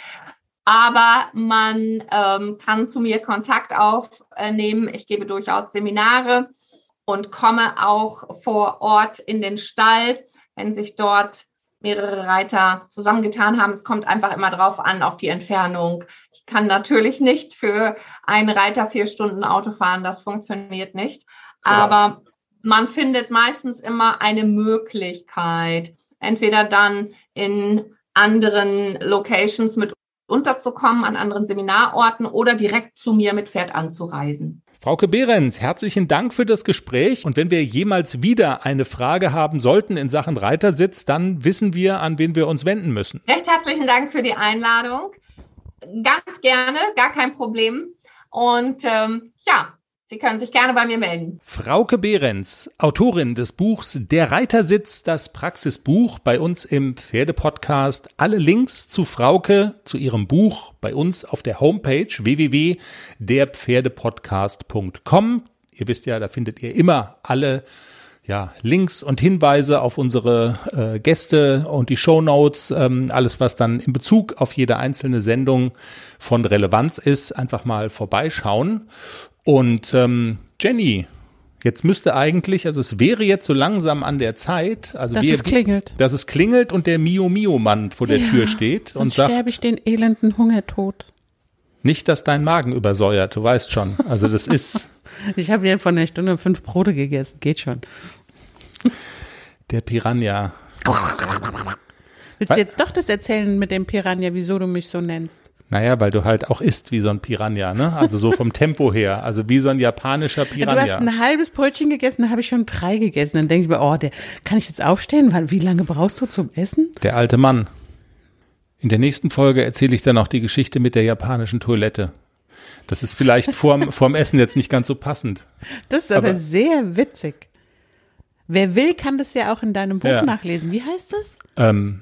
Aber man ähm, kann zu mir Kontakt aufnehmen. Ich gebe durchaus Seminare und komme auch vor Ort in den Stall, wenn sich dort mehrere Reiter zusammengetan haben. Es kommt einfach immer drauf an, auf die Entfernung. Ich kann natürlich nicht für einen Reiter vier Stunden Auto fahren. Das funktioniert nicht. Aber man findet meistens immer eine Möglichkeit, entweder dann in anderen Locations mit unterzukommen, an anderen Seminarorten oder direkt zu mir mit Pferd anzureisen.
Frauke Behrens, herzlichen Dank für das Gespräch. Und wenn wir jemals wieder eine Frage haben sollten in Sachen Reitersitz, dann wissen wir, an wen wir uns wenden müssen.
Recht herzlichen Dank für die Einladung. Ganz gerne, gar kein Problem. Und ähm, ja, Sie können sich gerne bei mir melden.
Frauke Behrens, Autorin des Buchs Der Reitersitz, das Praxisbuch, bei uns im Pferdepodcast. Alle Links zu Frauke, zu ihrem Buch, bei uns auf der Homepage www.derpferdepodcast.com. Ihr wisst ja, da findet ihr immer alle ja, Links und Hinweise auf unsere äh, Gäste und die Show Notes, ähm, alles was dann in Bezug auf jede einzelne Sendung von Relevanz ist, einfach mal vorbeischauen. Und ähm, Jenny, jetzt müsste eigentlich, also es wäre jetzt so langsam an der Zeit, also
dass
wir,
es klingelt.
dass es klingelt und der Mio Mio Mann vor der
Ja,
Tür steht und sagt,
sterbe ich den elenden Hungertod.
nicht, dass dein Magen übersäuert, du weißt schon. Also das ist
Ich habe ja von einer Stunde fünf Brote gegessen. Geht schon.
der Piranha.
Willst du jetzt doch das erzählen mit dem Piranha, wieso du mich so nennst?
Naja, weil du halt auch isst wie so ein Piranha, ne? Also so vom Tempo her, also wie so ein japanischer
Ja, du hast
Piranha.
ein halbes Brötchen gegessen, dann habe ich schon drei gegessen. Dann denke ich mir, oh, der, kann ich jetzt aufstehen? Wie lange brauchst du zum Essen?
Der alte Mann. In der nächsten Folge erzähle ich dann auch die Geschichte mit der japanischen Toilette. Das ist vielleicht vorm, vorm Essen jetzt nicht ganz so passend.
Das ist aber,
Aber-
sehr witzig. Wer will, kann das ja auch in deinem Buch
Ja.
nachlesen. Wie heißt das?
Ähm,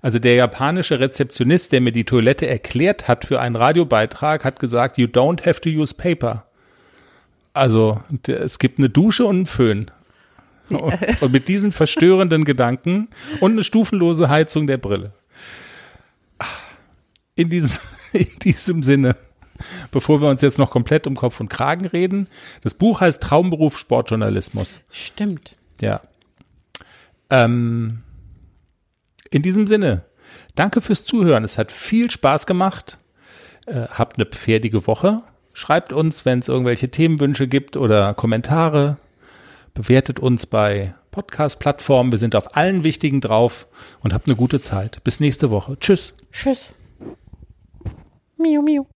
also der japanische Rezeptionist, der mir die Toilette erklärt hat für einen Radiobeitrag, hat gesagt, you don't have to use paper. Also es gibt eine Dusche und einen Föhn. Und, und mit diesen verstörenden Gedanken und eine stufenlose Heizung der Brille. In diesem, in diesem Sinne, bevor wir uns jetzt noch komplett um Kopf und Kragen reden, das Buch heißt Traumberuf Sportjournalismus.
Stimmt.
Ja. Ähm, in diesem Sinne, danke fürs Zuhören. Es hat viel Spaß gemacht. Äh, habt eine pferdige Woche. Schreibt uns, wenn es irgendwelche Themenwünsche gibt oder Kommentare. Bewertet uns bei Podcast-Plattformen. Wir sind auf allen wichtigen drauf und habt eine gute Zeit. Bis nächste Woche. Tschüss.
Tschüss. Miu, miu.